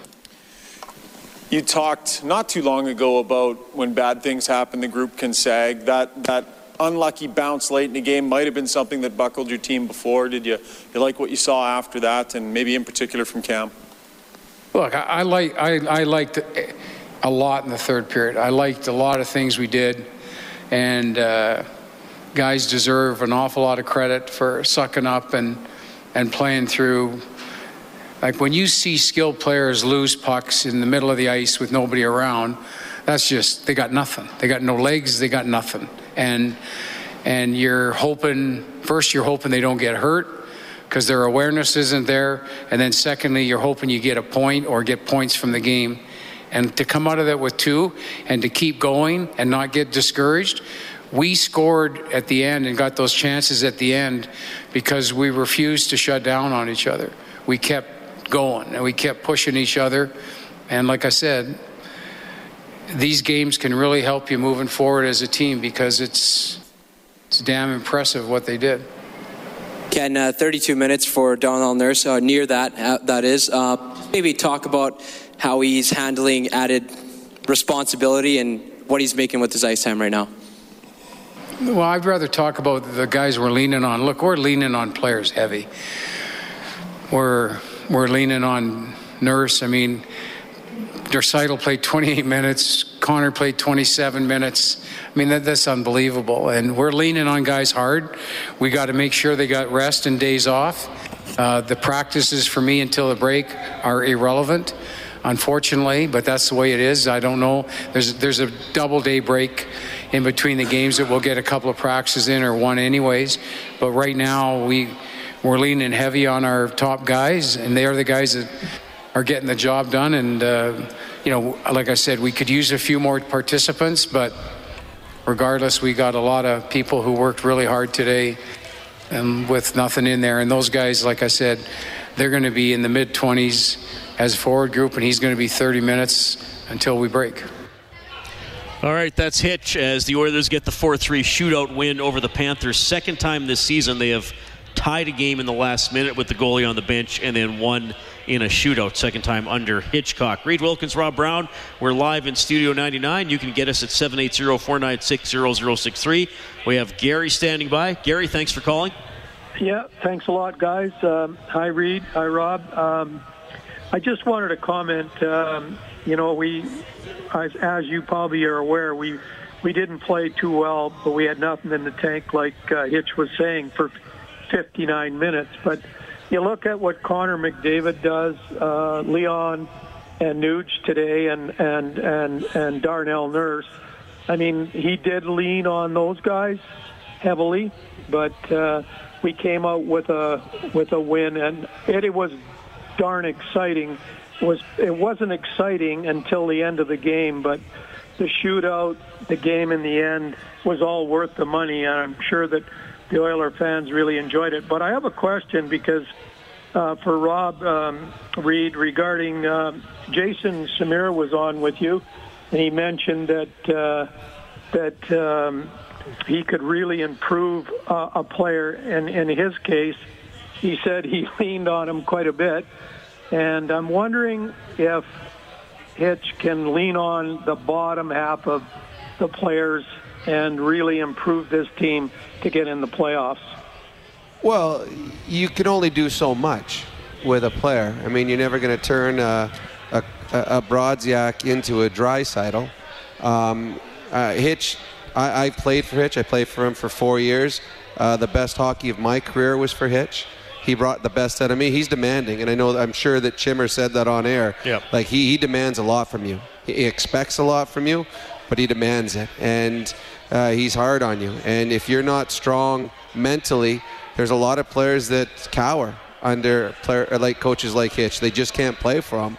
You talked not too long ago about when bad things happen, the group can sag. That that unlucky bounce late in the game might have been something that buckled your team before. Did you, you like what you saw after that, and maybe in particular from Cam? Look, I, I like I, I liked a lot in the third period. I liked a lot of things we did, and uh, guys deserve an awful lot of credit for sucking up and and playing through. Like when you see skilled players lose pucks in the middle of the ice with nobody around, that's just they got nothing. They got no legs. They got nothing. And and you're hoping first you're hoping they don't get hurt because their awareness isn't there, and then secondly you're hoping you get a point or get points from the game. And to come out of that with two and to keep going and not get discouraged, we scored at the end and got those chances at the end because we refused to shut down on each other. We kept going and we kept pushing each other. And like I said, these games can really help you moving forward as a team because it's it's damn impressive what they did. Ken, uh, 32 minutes for Darnell Nurse, uh, near that, uh, that is. Uh, maybe talk about how he's handling added responsibility and what he's making with his ice time right now. Well, I'd rather talk about the guys we're leaning on. Look, we're leaning on players heavy. We're we're leaning on Nurse. I mean, Draisaitl played 28 minutes. Connor played 27 minutes. I mean, that, that's unbelievable. And we're leaning on guys hard. We got to make sure they got rest and days off. Uh, the practices for me until the break are irrelevant, unfortunately, but that's the way it is. I don't know. There's there's a double day break in between the games that we'll get a couple of practices in or one anyways. But right now we we're leaning heavy on our top guys, and they are the guys that are getting the job done. And, uh, you know, like I said, we could use a few more participants, but regardless, we got a lot of people who worked really hard today and with nothing in there. And those guys, like I said, they're going to be in the mid 20s as a forward group, and he's going to be 30 minutes until we break. All right, that's Hitch as the Oilers get the 4 3 shootout win over the Panthers. Second time this season they have tied a game in the last minute with the goalie on the bench, and then won in a shootout, second time under Hitchcock. Reed Wilkins, Rob Brown, we're live in Studio 99. You can get us at 780 496 0063. We have Gary standing by. Gary, thanks for calling. Yeah, thanks a lot, guys. Um, hi, Reed. Hi, Rob. Um, I just wanted to comment. Um, you know, we, as, as, you probably are aware, we we didn't play too well, but we had nothing in the tank, like uh, Hitch was saying, for 59 minutes. But you look at what Connor McDavid does, uh, Leon and Nuge today, and and and and Darnell Nurse. I mean, he did lean on those guys heavily, but uh, we came out with a with a win, and it, it was darn exciting. It was it wasn't exciting until the end of the game, but the shootout, the game in the end was all worth the money, and I'm sure that the Oiler fans really enjoyed it. But I have a question because uh, for Rob um, Reed regarding uh, Jason Chimera was on with you, and he mentioned that uh, that um, he could really improve uh, a player. And in his case, he said he leaned on him quite a bit. And I'm wondering if Hitch can lean on the bottom half of the players and really improve this team to get in the playoffs? Well, you can only do so much with a player. I mean, you're never going to turn a, a, a Brodziak into a Draisaitl. Um, uh, Hitch, I, I, played for Hitch. I played for him for four years. Uh, the best hockey of my career was for Hitch. He brought the best out of me. He's demanding, and I know I'm sure that Chimmer said that on air. Yep. Like he, he demands a lot from you. He expects a lot from you, but he demands it, and uh, he's hard on you. And if you're not strong mentally, there's a lot of players that cower under player like coaches like Hitch. They just can't play for him.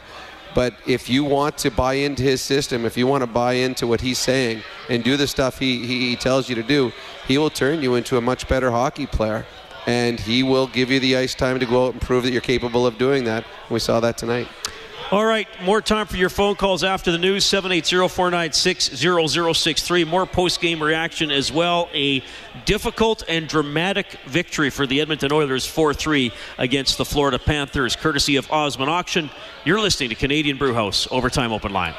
But if you want to buy into his system, if you want to buy into what he's saying and do the stuff he, he, he tells you to do, he will turn you into a much better hockey player. And he will give you the ice time to go out and prove that you're capable of doing that. We saw that tonight. All right, more time for your phone calls after the news 780 496 0063. More post game reaction as well. A difficult and dramatic victory for the Edmonton Oilers 4 3 against the Florida Panthers, courtesy of Osmond Auction. You're listening to Canadian Brewhouse Overtime Open Line.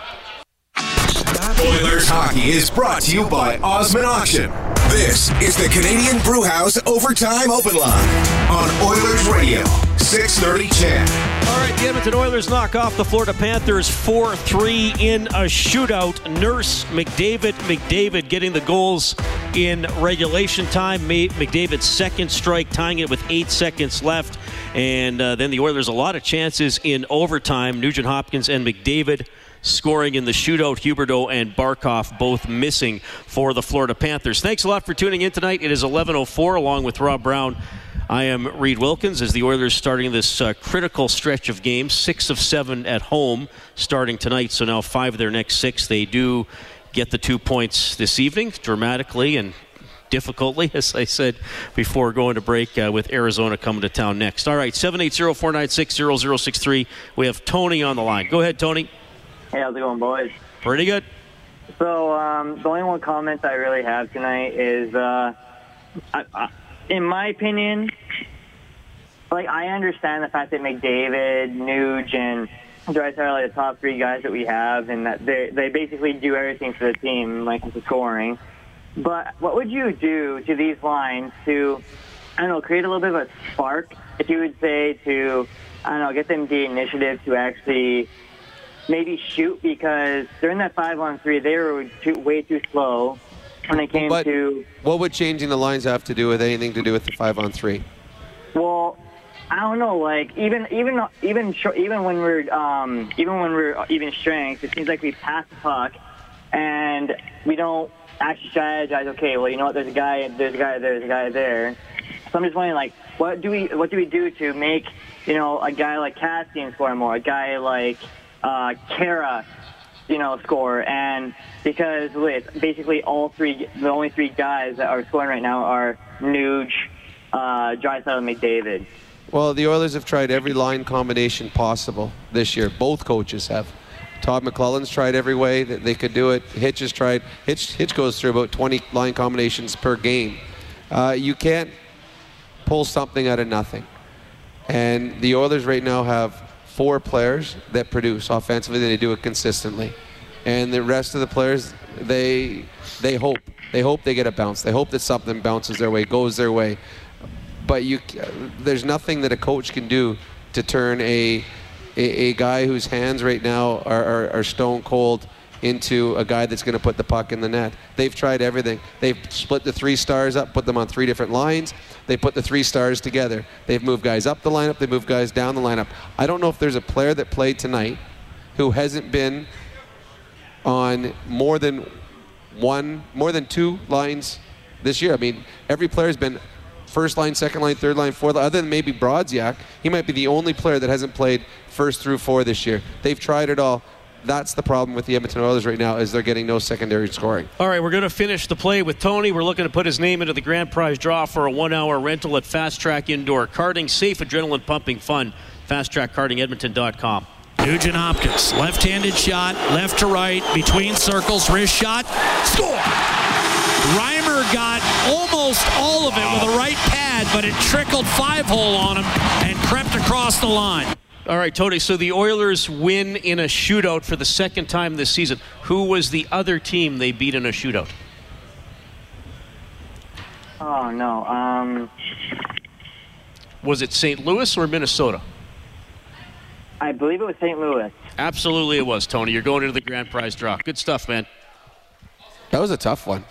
Oilers hockey is brought to you by Osmond Auction. This is the Canadian Brewhouse Overtime Open Line on Oilers Radio, 630 CHED. All right, the Edmonton Oilers knock off the Florida Panthers 4 3 in a shootout. Nurse, McDavid, McDavid getting the goals in regulation time. McDavid's second strike, tying it with eight seconds left. And uh, then the Oilers, a lot of chances in overtime. Nugent Hopkins and McDavid scoring in the shootout. Huberdeau and Barkov both missing for the Florida Panthers. Thanks a lot for tuning in tonight. It is 11:04, along with Rob Brown. I am Reed Wilkins as the Oilers starting this uh, critical stretch of games, six of seven at home starting tonight. So now five of their next six. They do get the two points this evening, dramatically and difficultly, as I said before going to break, uh, with Arizona coming to town next. All right, 780 496 0063. We have Tony on the line. Go ahead, Tony. Hey, how's it going, boys? Pretty good. So, um, the only one comment I really have tonight is, uh, I, I, in my opinion, like I understand the fact that McDavid, Nuge, and Draisaitl are the top three guys that we have, and that they they basically do everything for the team, like the scoring. But what would you do to these lines to, I don't know, create a little bit of a spark? If you would say to, I don't know, get them the initiative to actually maybe shoot because during that five on three they were too, way too slow when it came but to. What would changing the lines have to do with anything to do with the five on three? Well, I don't know. Like even even even even when we're um, even when we're even strength, it seems like we pass the puck and we don't actually strategize. Okay, well you know what? There's a guy. There's a guy. There's a guy there. So I'm just wondering, like, what do we what do we do to make you know a guy like Kassian score more? A guy like uh, Khaira, you know, score. And because with basically all three, the only three guys that are scoring right now are Nuge, uh, Draisaitl, and McDavid. Well, the Oilers have tried every line combination possible this year. Both coaches have. Todd McLellan's tried every way that they could do it. Hitch has tried. Hitch, Hitch goes through about 20 line combinations per game. Uh, you can't pull something out of nothing. And the Oilers right now have four players that produce offensively. They do it consistently, and the rest of the players they they hope they hope they get a bounce. They hope that something bounces their way, goes their way. But you, there's nothing that a coach can do to turn a a, a guy whose hands right now are, are, are stone cold into a guy that's going to put the puck in the net. They've tried everything. They've split the three stars up, put them on three different lines. They put the three stars together. They've moved guys up the lineup. They moved guys down the lineup. I don't know if there's a player that played tonight who hasn't been on more than one, more than two lines this year. I mean, every player's been first line, second line, third line, fourth line. Other than maybe Brodziak, he might be the only player that hasn't played first through four this year. They've tried it all that's the problem with the Edmonton Oilers right now is they're getting no secondary scoring. All right, we're going to finish the play with Tony. We're looking to put his name into the grand prize draw for a one-hour rental at Fast Track Indoor Karting. Safe, adrenaline pumping fun. FastTrackKartingEdmonton.com. Nugent Hopkins, left-handed shot, left to right, between circles, wrist shot, score. Reimer got almost all of it with a right pad, but it trickled five hole on him and crept across the line. All right, Tony. So the Oilers win in a shootout for the second time this season. Who was the other team they beat in a shootout? Oh no. Um, Was it St. Louis or Minnesota? I believe it was St. Louis. Absolutely, it was, Tony. You're going into the grand prize draw. Good stuff, man. That was a tough one.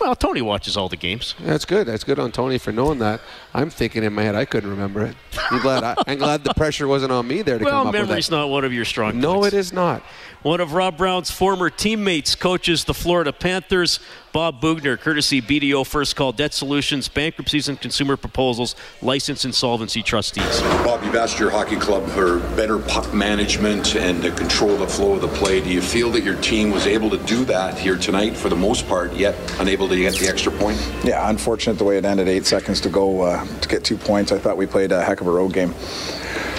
Well, Tony watches all the games. That's good. That's good on Tony for knowing that. I'm thinking in my head I couldn't remember it. I'm glad. I, am glad the pressure wasn't on me there to well, come up with memory's that. not one of your strong. No, points. it is not. One of Rob Brown's former teammates coaches the Florida Panthers. Bob Boughner, courtesy BDO First Call Debt Solutions, bankruptcies and consumer proposals, licensed insolvency trustees. Bob, you've asked your hockey club for better puck management and to control the flow of the play. Do you feel that your team was able to do that here tonight for the most part, yet unable to get the extra point? Yeah, unfortunate the way it ended. Eight seconds to go uh, to get two points. I thought we played a heck of a road game.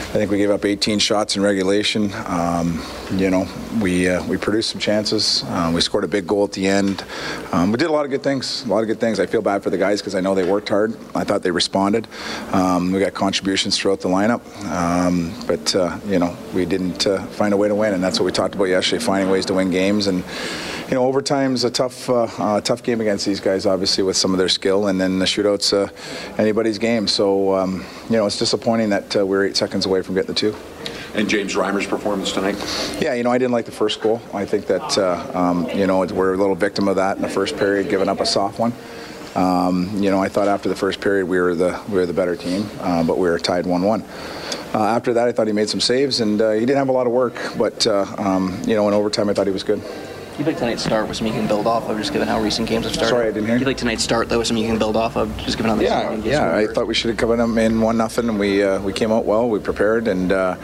I think we gave up 18 shots in regulation. Um, you know, we uh, we produced some chances. Um, we scored a big goal at the end. Um, we did a lot of good things. A lot of good things. I feel bad for the guys because I know they worked hard. I thought they responded. Um, we got contributions throughout the lineup, um, but uh, you know, we didn't uh, find a way to win, and that's what we talked about yesterday: finding ways to win games. And you know, overtime's a tough uh, uh, tough game against these guys, obviously with some of their skill, and then the shootouts uh, anybody's game. So um, you know, it's disappointing that uh, we're eight seconds away from getting the two. And James Reimer's performance tonight? Yeah, you know, I didn't like the first goal. I think that, uh, um, you know, we're a little victim of that in the first period, giving up a soft one. Um, you know, I thought after the first period we were the we were the better team, uh, but we were tied 1-1. Uh, after that, I thought he made some saves, and uh, he didn't have a lot of work. But uh, um, you know, in overtime, I thought he was good. You think tonight's start was something you can build off of, just given how recent games have started? Sorry, I didn't hear. You think tonight's start that was something you can build off of, just given how the Yeah, season yeah. I thought we should have come in one nothing, and we uh, we came out well. We prepared, and uh,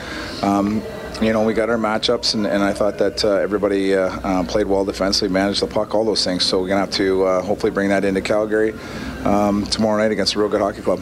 um, you know we got our matchups, and, and I thought that uh, everybody uh, uh, played well defensively, managed the puck, all those things. So we're gonna have to uh, hopefully bring that into Calgary um, tomorrow night against a real good hockey club.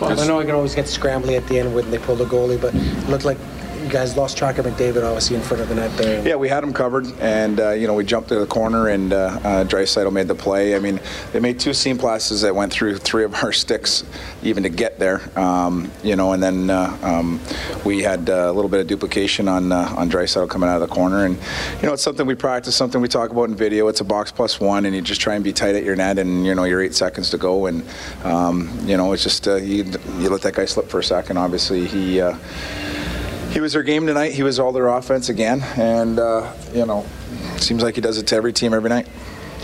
Well, I know I can always get scrambly at the end when they pull the goalie, but it looked like you guys lost track of McDavid obviously in front of the net there. Yeah, we had him covered, and uh, you know we jumped to the corner, and uh, uh, Draisaitl made the play. I mean, they made two seam passes that went through three of our sticks, even to get there. Um, you know, and then uh, um, we had uh, a little bit of duplication on uh, on Draisaitl coming out of the corner, and you know it's something we practice, something we talk about in video. It's a box plus one, and you just try and be tight at your net, and you know you're eight seconds to go, and um, you know it's just uh, you, you let that guy slip for a second. Obviously, he. Uh, he was their game tonight. He was all their offense again, and uh, you know, seems like he does it to every team every night.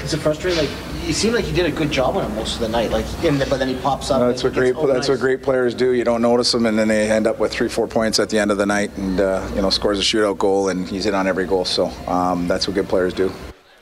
Is it frustrating? Like you seem like he did a good job on him most of the night. Like, in the, but then he pops up. That's what great. That's what great players do. You don't notice them, and then they end up with three, four points at the end of the night, and uh, you know, scores a shootout goal, and he's in on every goal. So um, that's what good players do.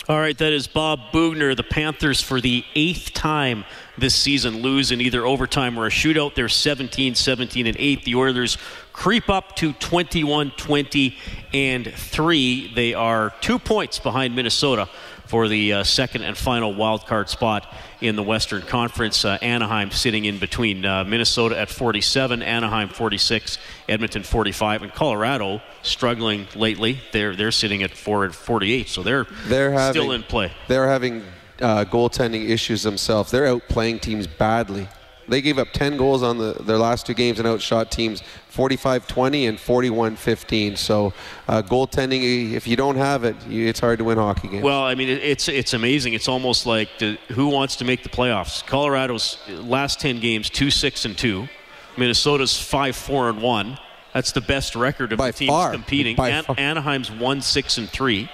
All right, that is Bob Boughner. The Panthers, for the eighth time this season, lose in either overtime or a shootout. They're 17 17 and 8. The Oilers creep up to 21 20 and 3. They are two points behind Minnesota for the uh, second and final wild card spot in the Western Conference. Uh, Anaheim sitting in between uh, Minnesota at 47, Anaheim 46, Edmonton 45, and Colorado struggling lately. They're they're sitting at four at 48, so they're They're having, still in play. They're having uh, goaltending issues themselves. They're outplaying teams badly. They gave up 10 goals on the, their last two games and outshot teams 45-20 and 41-15. So uh, goaltending, if you don't have it, you, it's hard to win hockey games. Well, I mean, it's it's amazing. It's almost like the, who wants to make the playoffs? Colorado's last 10 games, two six and two. Minnesota's five four and one. That's the best record of the teams far. competing. By An-. Anaheim's one six and three.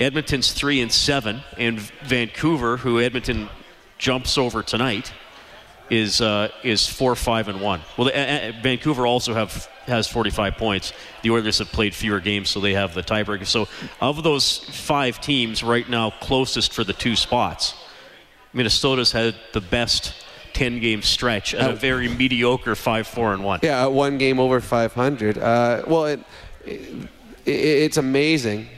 Edmonton's three and seven, and Vancouver, who Edmonton jumps over tonight, is uh, is four five and one. Well, the, uh, Vancouver also have has 45 points. The Oilers have played fewer games, so they have the tiebreaker. So, of those five teams right now, closest for the two spots, Minnesota's had the best 10 game stretch at a very mediocre five four and one. Yeah, one game over 500. Uh, well, it, it, it's amazing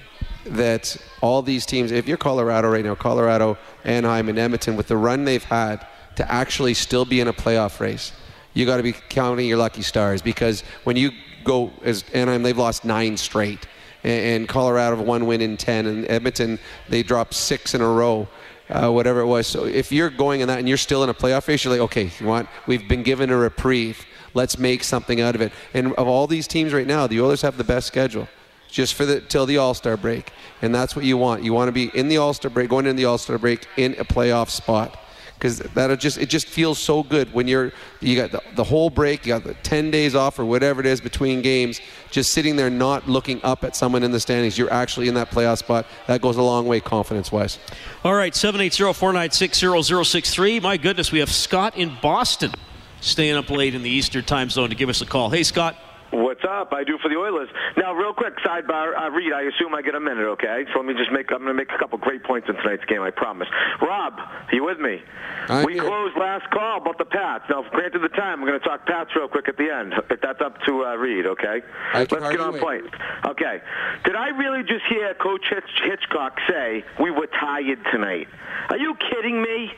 that all these teams, if you're Colorado right now, Colorado, Anaheim, and Edmonton, with the run they've had to actually still be in a playoff race, you got to be counting your lucky stars because when you go as Anaheim, they've lost nine straight, and, Colorado one win in 10, and Edmonton, they dropped six in a row uh, whatever it was. So if you're going in that and you're still in a playoff race, you're like, okay, you want? We've been given a reprieve. Let's make something out of it. And of all these teams right now, the Oilers have the best schedule, just for the till the All Star break, and that's what you want. You want to be in the All Star break, going into the All Star break in a playoff spot. Because that'll just it just feels so good when you're you got the, the whole break, you got the 10 days off or whatever it is between games, just sitting there not looking up at someone in the standings. You're actually in that playoff spot. That goes a long way confidence wise. All right, 780-496-0063. My goodness, we have Scott in Boston staying up late in the Eastern time zone to give us a call. Hey, Scott. What's up? I do for the Oilers. Now, real quick, sidebar. Uh, Reed, I assume I get a minute, okay? So let me just make. I'm going to make a couple great points in tonight's game. I promise. Rob, are you with me? we closed last call about the Pats. Now, granted the time, I'm going to talk Pats real quick at the end. If that's up to uh, Reed, okay? Let's get on wait. point. Okay. Did I really just hear Coach Hitch- Hitchcock say we were tired tonight? Are you kidding me?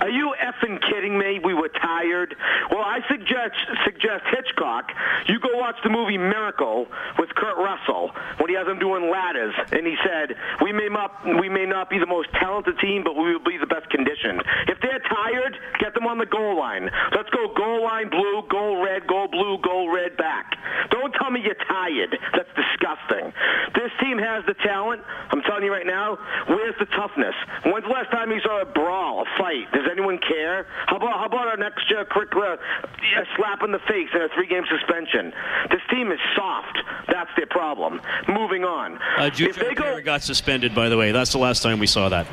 Are you effing kidding me? We were tired. Well, I suggest suggest Hitchcock. You go watch the movie Miracle with Kurt Russell when he has them doing ladders, and he said, "We may not we may not be the most talented team, but we will be the best conditioned. If they're tired, get them on the goal line. Let's go goal line blue, goal red, goal blue, goal red back. Don't tell me you're tired. That's disgusting. This team has the talent. I'm telling you right now. Where's the toughness? When's the last time you saw a brawl, a fight? Does anyone care? How about how about an extracurricular uh, slap in the face and a three-game suspension? This team is soft. That's their problem. Moving on. Uh, Juju Khaira got suspended, by the way. That's the last time we saw that.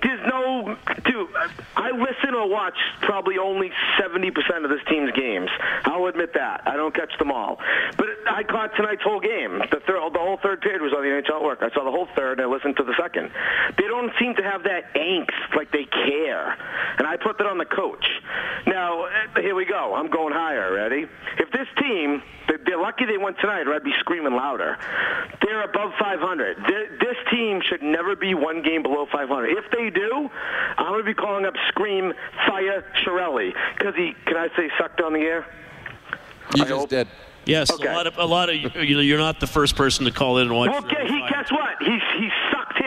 There's no, dude. I listen or watch probably only 70% of this team's games. I'll admit that. I don't catch them all. But I caught tonight's whole game. The, third, the whole third period was on the NHL Network. I saw the whole third and I listened to the second. They don't seem to have that angst, like they care. And I put that on the coach. Now, eh, here we go. I'm going higher. Ready? If this team, they- they're lucky they won tonight, or I'd be screaming louder. They're above 500. This team should never be one game below 500. If they do, I'm going to be calling up Scream Fire Chiarelli because he, can I say, sucked on the air? You just did. Yes, a lot of a lot of you know. You're not the first person to call in and watch. Well, gu- he, guess what? He's he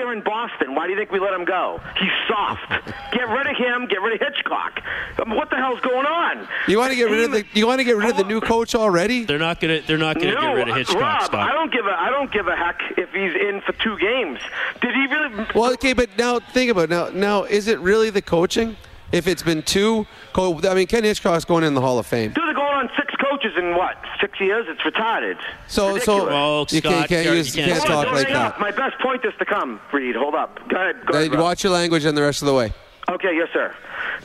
sucked here in Boston. Why do you think we let him go? He's soft. Get rid of him. Get rid of Hitchcock. Um, What the hell's going on? You want to get rid of the you want to get rid of the new coach already? They're not gonna they're not gonna no, get rid of Hitchcock. Rob, Scott. I don't give a I don't give a heck if he's in for two games. Did he really? Well, okay, but now think about it. now. Now, is it really the coaching? If it's been two, I mean, Ken Hitchcock's going in the Hall of Fame. Dude, they're going on six coaches in what? Six years? It's retarded. So, so Ridiculous. Oh, you can't, you can't, use, you can't Hold on, talk like hang up. My best point is to come, Reed. Hold up. Go ahead. Go ahead watch your language and the rest of the way. Okay, yes, sir.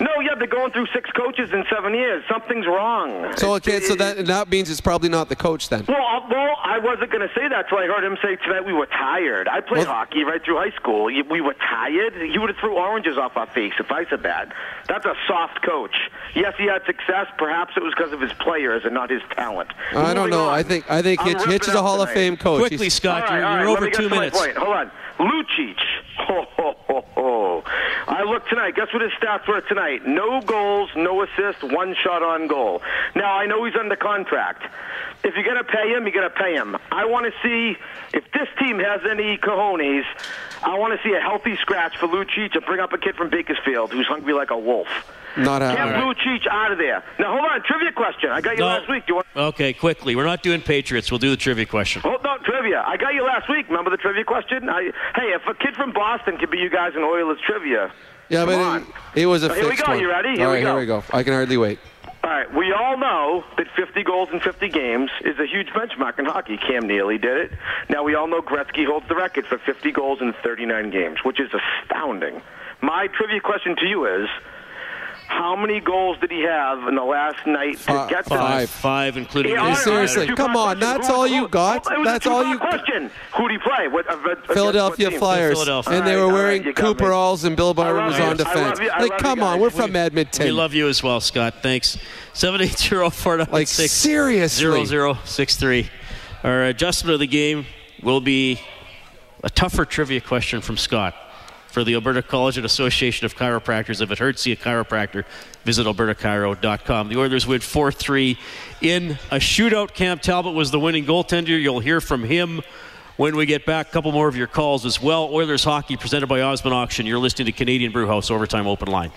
No, yeah, they're going through six coaches in seven years. Something's wrong. So okay, so that that means it's probably not the coach then. Well, uh, well, I wasn't going to say that till I heard him say tonight we were tired. I played hockey right through high school. We were tired. He would have threw oranges off our face if I said that. That's a soft coach. Yes, he had success. Perhaps it was because of his players and not his talent. I don't know. on. I think I think I'm Hitch, Hitch is a up Hall of. Fame coach. Quickly, He's- Scott, All right, you're, all you're right, over two minutes. point. Hold on. Lucic. Ho, ho, ho, ho. I look tonight. Guess what his stats were tonight? No goals, no assists, one shot on goal. Now, I know he's under contract. If you're going to pay him, you're going to pay him. I want to see if this team has any cojones. I want to see a healthy scratch for Lucic to bring up a kid from Bakersfield who's hungry like a wolf. Not Get happening. Blue Cheech out of there. Now hold on, trivia question. I got you No. last week. Do you want? Okay, quickly. We're not doing Patriots. We'll do the trivia question. Hold on, trivia. I got you last week. Remember the trivia question? I, hey, if a kid from Boston could be you guys in Oilers trivia. Yeah, come but on. it, it was a So here we fixed go. one. You ready? Here All we go. here we go. I can hardly wait. All right, we all know that 50 goals in 50 games is a huge benchmark in hockey. Cam Neely did it. Now we all know Gretzky holds the record for 50 goals in 39 games, which is astounding. My trivia question to you is, how many goals did he have in the last night to get to Five, five, including. Yeah, Seriously, come on. That's all you got. It was That's a all you. question. Who did he play? What, uh, against what Philadelphia? Flyers, Philadelphia. and they were wearing right, Cooper me. Alls, and Bill Barber love was you. on defense. you. Like, come on, we're from We Edmonton. We love you as well, Scott. Thanks. 780 Like, six seriously. 0063. Our adjustment of the game will be a tougher trivia question from Scott for the Alberta College and Association of Chiropractors. If it hurts, see a chiropractor. Visit albertachiro.com. The Oilers win 4 3 in a shootout. Cam Talbot was the winning goaltender. You'll hear from him when we get back. A couple more of your calls as well. Oilers hockey presented by Osmond Auction. You're listening to Canadian Brewhouse Overtime Open Line.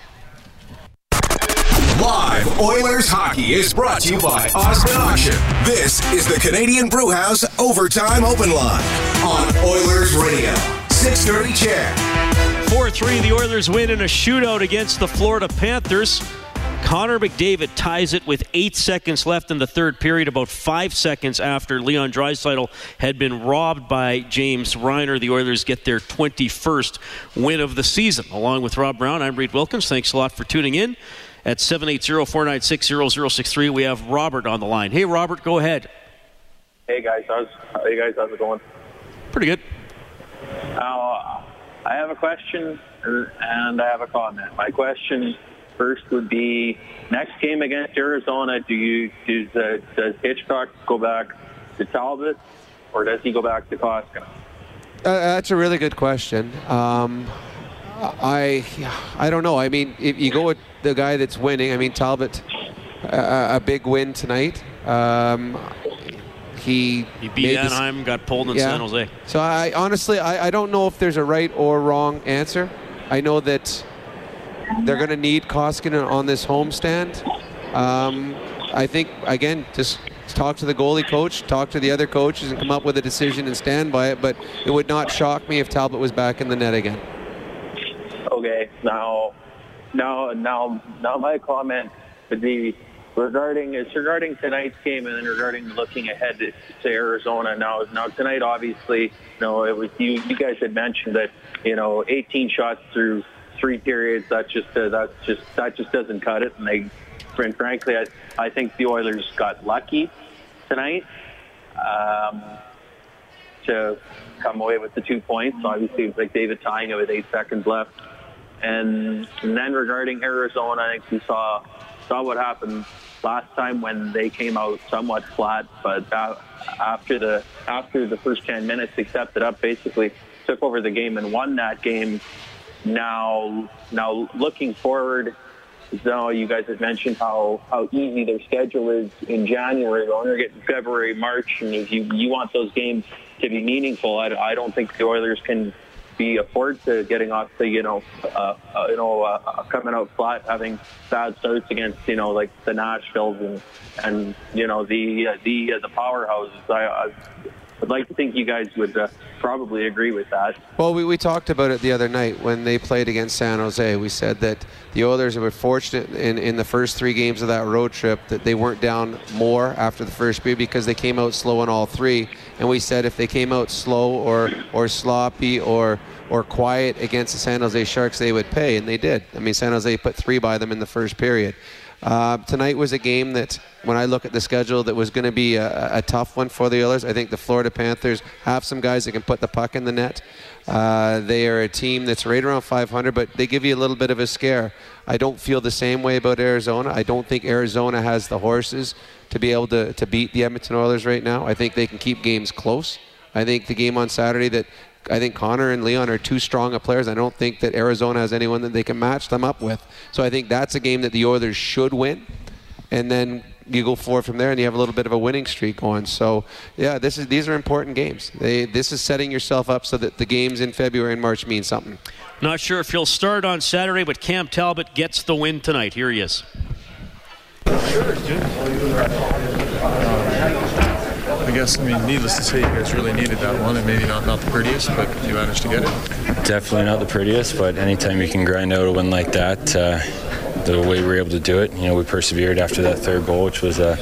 Live Oilers hockey is brought to you by Osmond Auction. This is the Canadian Brewhouse Overtime Open Line on Oilers Radio. 630 CHED. 4 3, the Oilers win in a shootout against the Florida Panthers. Connor McDavid ties it with eight seconds left in the third period, about five seconds after Leon Draisaitl had been robbed by James Reimer. The Oilers get their 21st win of the season. Along with Rob Brown, I'm Reed Wilkins. Thanks a lot for tuning in. At 780-496-0063, we have Robert on the line. Hey, Robert, go ahead. Hey guys, how's how you guys how's it going? Pretty good. Now, I have a question and I have a comment. My question first would be: next game against Arizona, do you does, does Hitchcock go back to Talbot or does he go back to Koskinen? Uh, that's a really good question. Um, I I don't know. I mean, if you go with the guy that's winning, I mean Talbot, a, a big win tonight. Um, he He beat made this- Anaheim, got pulled in Yeah. San Jose. So I honestly I, I don't know if there's a right or wrong answer. I know that they're going to need Koskinen on this homestand. Um, I think again just talk to the goalie coach, talk to the other coaches, and come up with a decision and stand by it. But it would not shock me if Talbot was back in the net again. Okay, now, now, now, now, my comment would be regarding it's regarding tonight's game and then regarding looking ahead to, to Arizona. Now, now tonight, obviously, you know, it was you. You guys had mentioned that you know, 18 shots through three periods. That just uh, that just that just doesn't cut it. And they, and frankly, I, I think the Oilers got lucky tonight. Um, to come away with the two points. Obviously, it was like David tying it with eight seconds left. And, and then regarding Arizona, I think we saw saw what happened last time when they came out somewhat flat, but after the after the first 10 minutes, they stepped it up, basically took over the game and won that game. Now, now looking forward, now you guys have mentioned how, how easy their schedule is in January. We're only getting February, March, and if you you want those games to be meaningful, I, I don't think the Oilers can be afford to getting off the you know uh, uh, you know uh, uh, coming out flat, having bad starts against you know like the Nashvilles and and you know the uh, the uh, the powerhouses. I, I would like to think you guys would uh, probably agree with that. Well, we, we talked about it the other night when they played against San Jose. We said that the Oilers were fortunate in, in the first three games of that road trip that they weren't down more after the first period because they came out slow in all three. And we said if they came out slow or, or sloppy or or quiet against the San Jose Sharks, they would pay, and they did. I mean, San Jose put three by them in the first period. Uh, tonight was a game that, when I look at the schedule, that was going to be a, a tough one for the Oilers. I think the Florida Panthers have some guys that can put the puck in the net. Uh, they are a team that's right around 500, but they give you a little bit of a scare. I don't feel the same way about Arizona. I don't think Arizona has the horses to be able to, to beat the Edmonton Oilers right now. I think they can keep games close. I think the game on Saturday that I think Connor and Leon are too strong of players. I don't think that Arizona has anyone that they can match them up with. So I think that's a game that the Oilers should win. And then you go forward from there, and you have a little bit of a winning streak going. So, yeah, this is these are important games. They, this is setting yourself up so that the games in February and March mean something. Not sure if he'll start on Saturday, but Cam Talbot gets the win tonight. Here he is. I guess, I mean, needless to say, you guys really needed that one, and maybe not, not the prettiest, but you managed to get it. Definitely not the prettiest, but anytime you can grind out a win like that, uh, the way we were able to do it, you know, we persevered after that third goal, which was uh,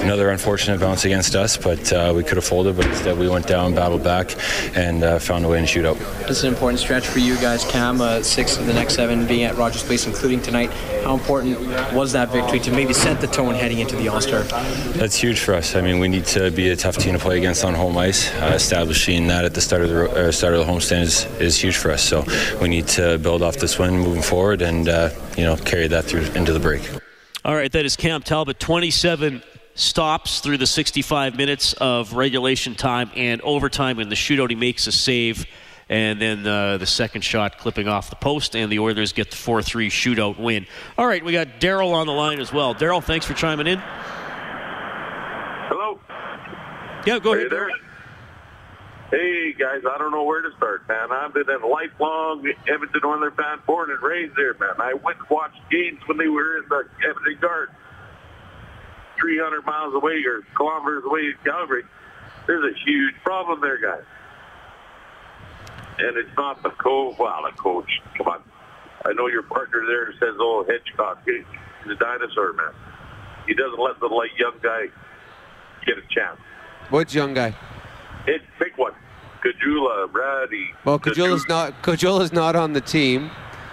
another unfortunate bounce against us, but uh, we could have folded, but instead we went down, battled back, and uh, found a way in shootout. This is an important stretch for you guys, Cam. Uh, six of the next seven being at Rogers Place, including tonight. How important was that victory to maybe set the tone heading into the All Star? That's huge for us. I mean, we need to be a tough team to play against on home ice. Uh, establishing that at the start of the uh, start of the homestand is, is huge for us. So we need to build off this win moving forward, and uh, you know carry that through into the break. All right, that is Cam Talbot. 27 stops through the 65 minutes of regulation time and overtime. In the shootout, he makes a save. And then uh, the second shot clipping off the post, and the Oilers get the 4 3 shootout win. All right, we got Daryl on the line as well. Daryl, thanks for chiming in. Hello. Yeah, go Are ahead. there? Hey guys, I don't know where to start, man. I've been a lifelong Edmonton Oilers fan, born and raised there, man. I went and watched games when they were in the Edmonton Garden, 300 miles away or kilometers away in Calgary. There's a huge problem there, guys. And it's not the coach. Well, the coach. Come on. I know your partner there says, "Oh, Hitchcock, he's a dinosaur, man." He doesn't let the light young guy get a chance. Which young guy? It pick one. Caggiula, Brady. Well, Caggiula's not Caggiula's not on the team.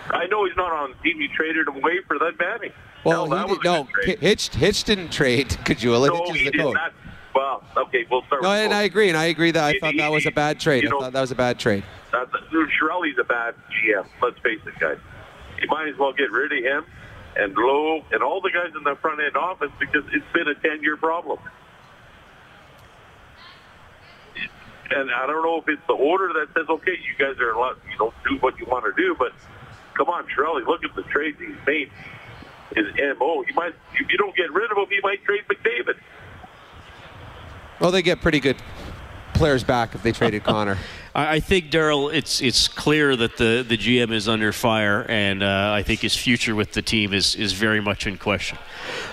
I know he's not on the team. You traded him away for that Manny. Well, he did, no, trade. Hitch, Hitch didn't trade Caggiula. No, Hitch is he the did coach. not. Well, okay, we'll start. No, and. I agree, and I agree that I thought that was a bad trade. I know- thought that was a bad trade. That's Chiarelli's a bad GM. Let's face it, guys. You might as well get rid of him and Lowe and all the guys in the front end office because it's been a ten-year problem. And I don't know if it's the order that says, okay, you guys are allowed, you know, do what you want to do, but come on, Chiarelli, look at the trades he's made. His MO, he might, if you don't get rid of him, he might trade McDavid. Well, they get pretty good players back if they traded Connor. I, think Daryl, it's it's clear that the, the GM is under fire, and uh, I think his future with the team is is very much in question.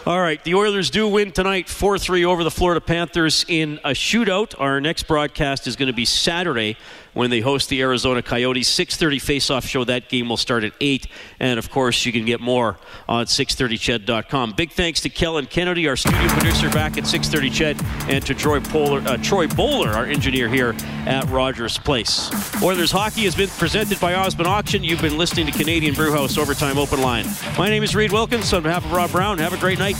All right, the Oilers do win tonight, four three over the Florida Panthers in a shootout. Our next broadcast is going to be Saturday when they host the Arizona Coyotes. 6:30 face-off show. That game will start at eight, and of course you can get more on 630ched.com. Big thanks to Kellen Kennedy, our studio producer back at 630 Ched, and to Troy Polar, uh, Troy Bowler, our engineer here at Rogers Place. Oilers hockey has been presented by Osmond Auction. You've been listening to Canadian Brewhouse Overtime Open Line. My name is Reid Wilkins. On behalf of Rob Brown, have a great night.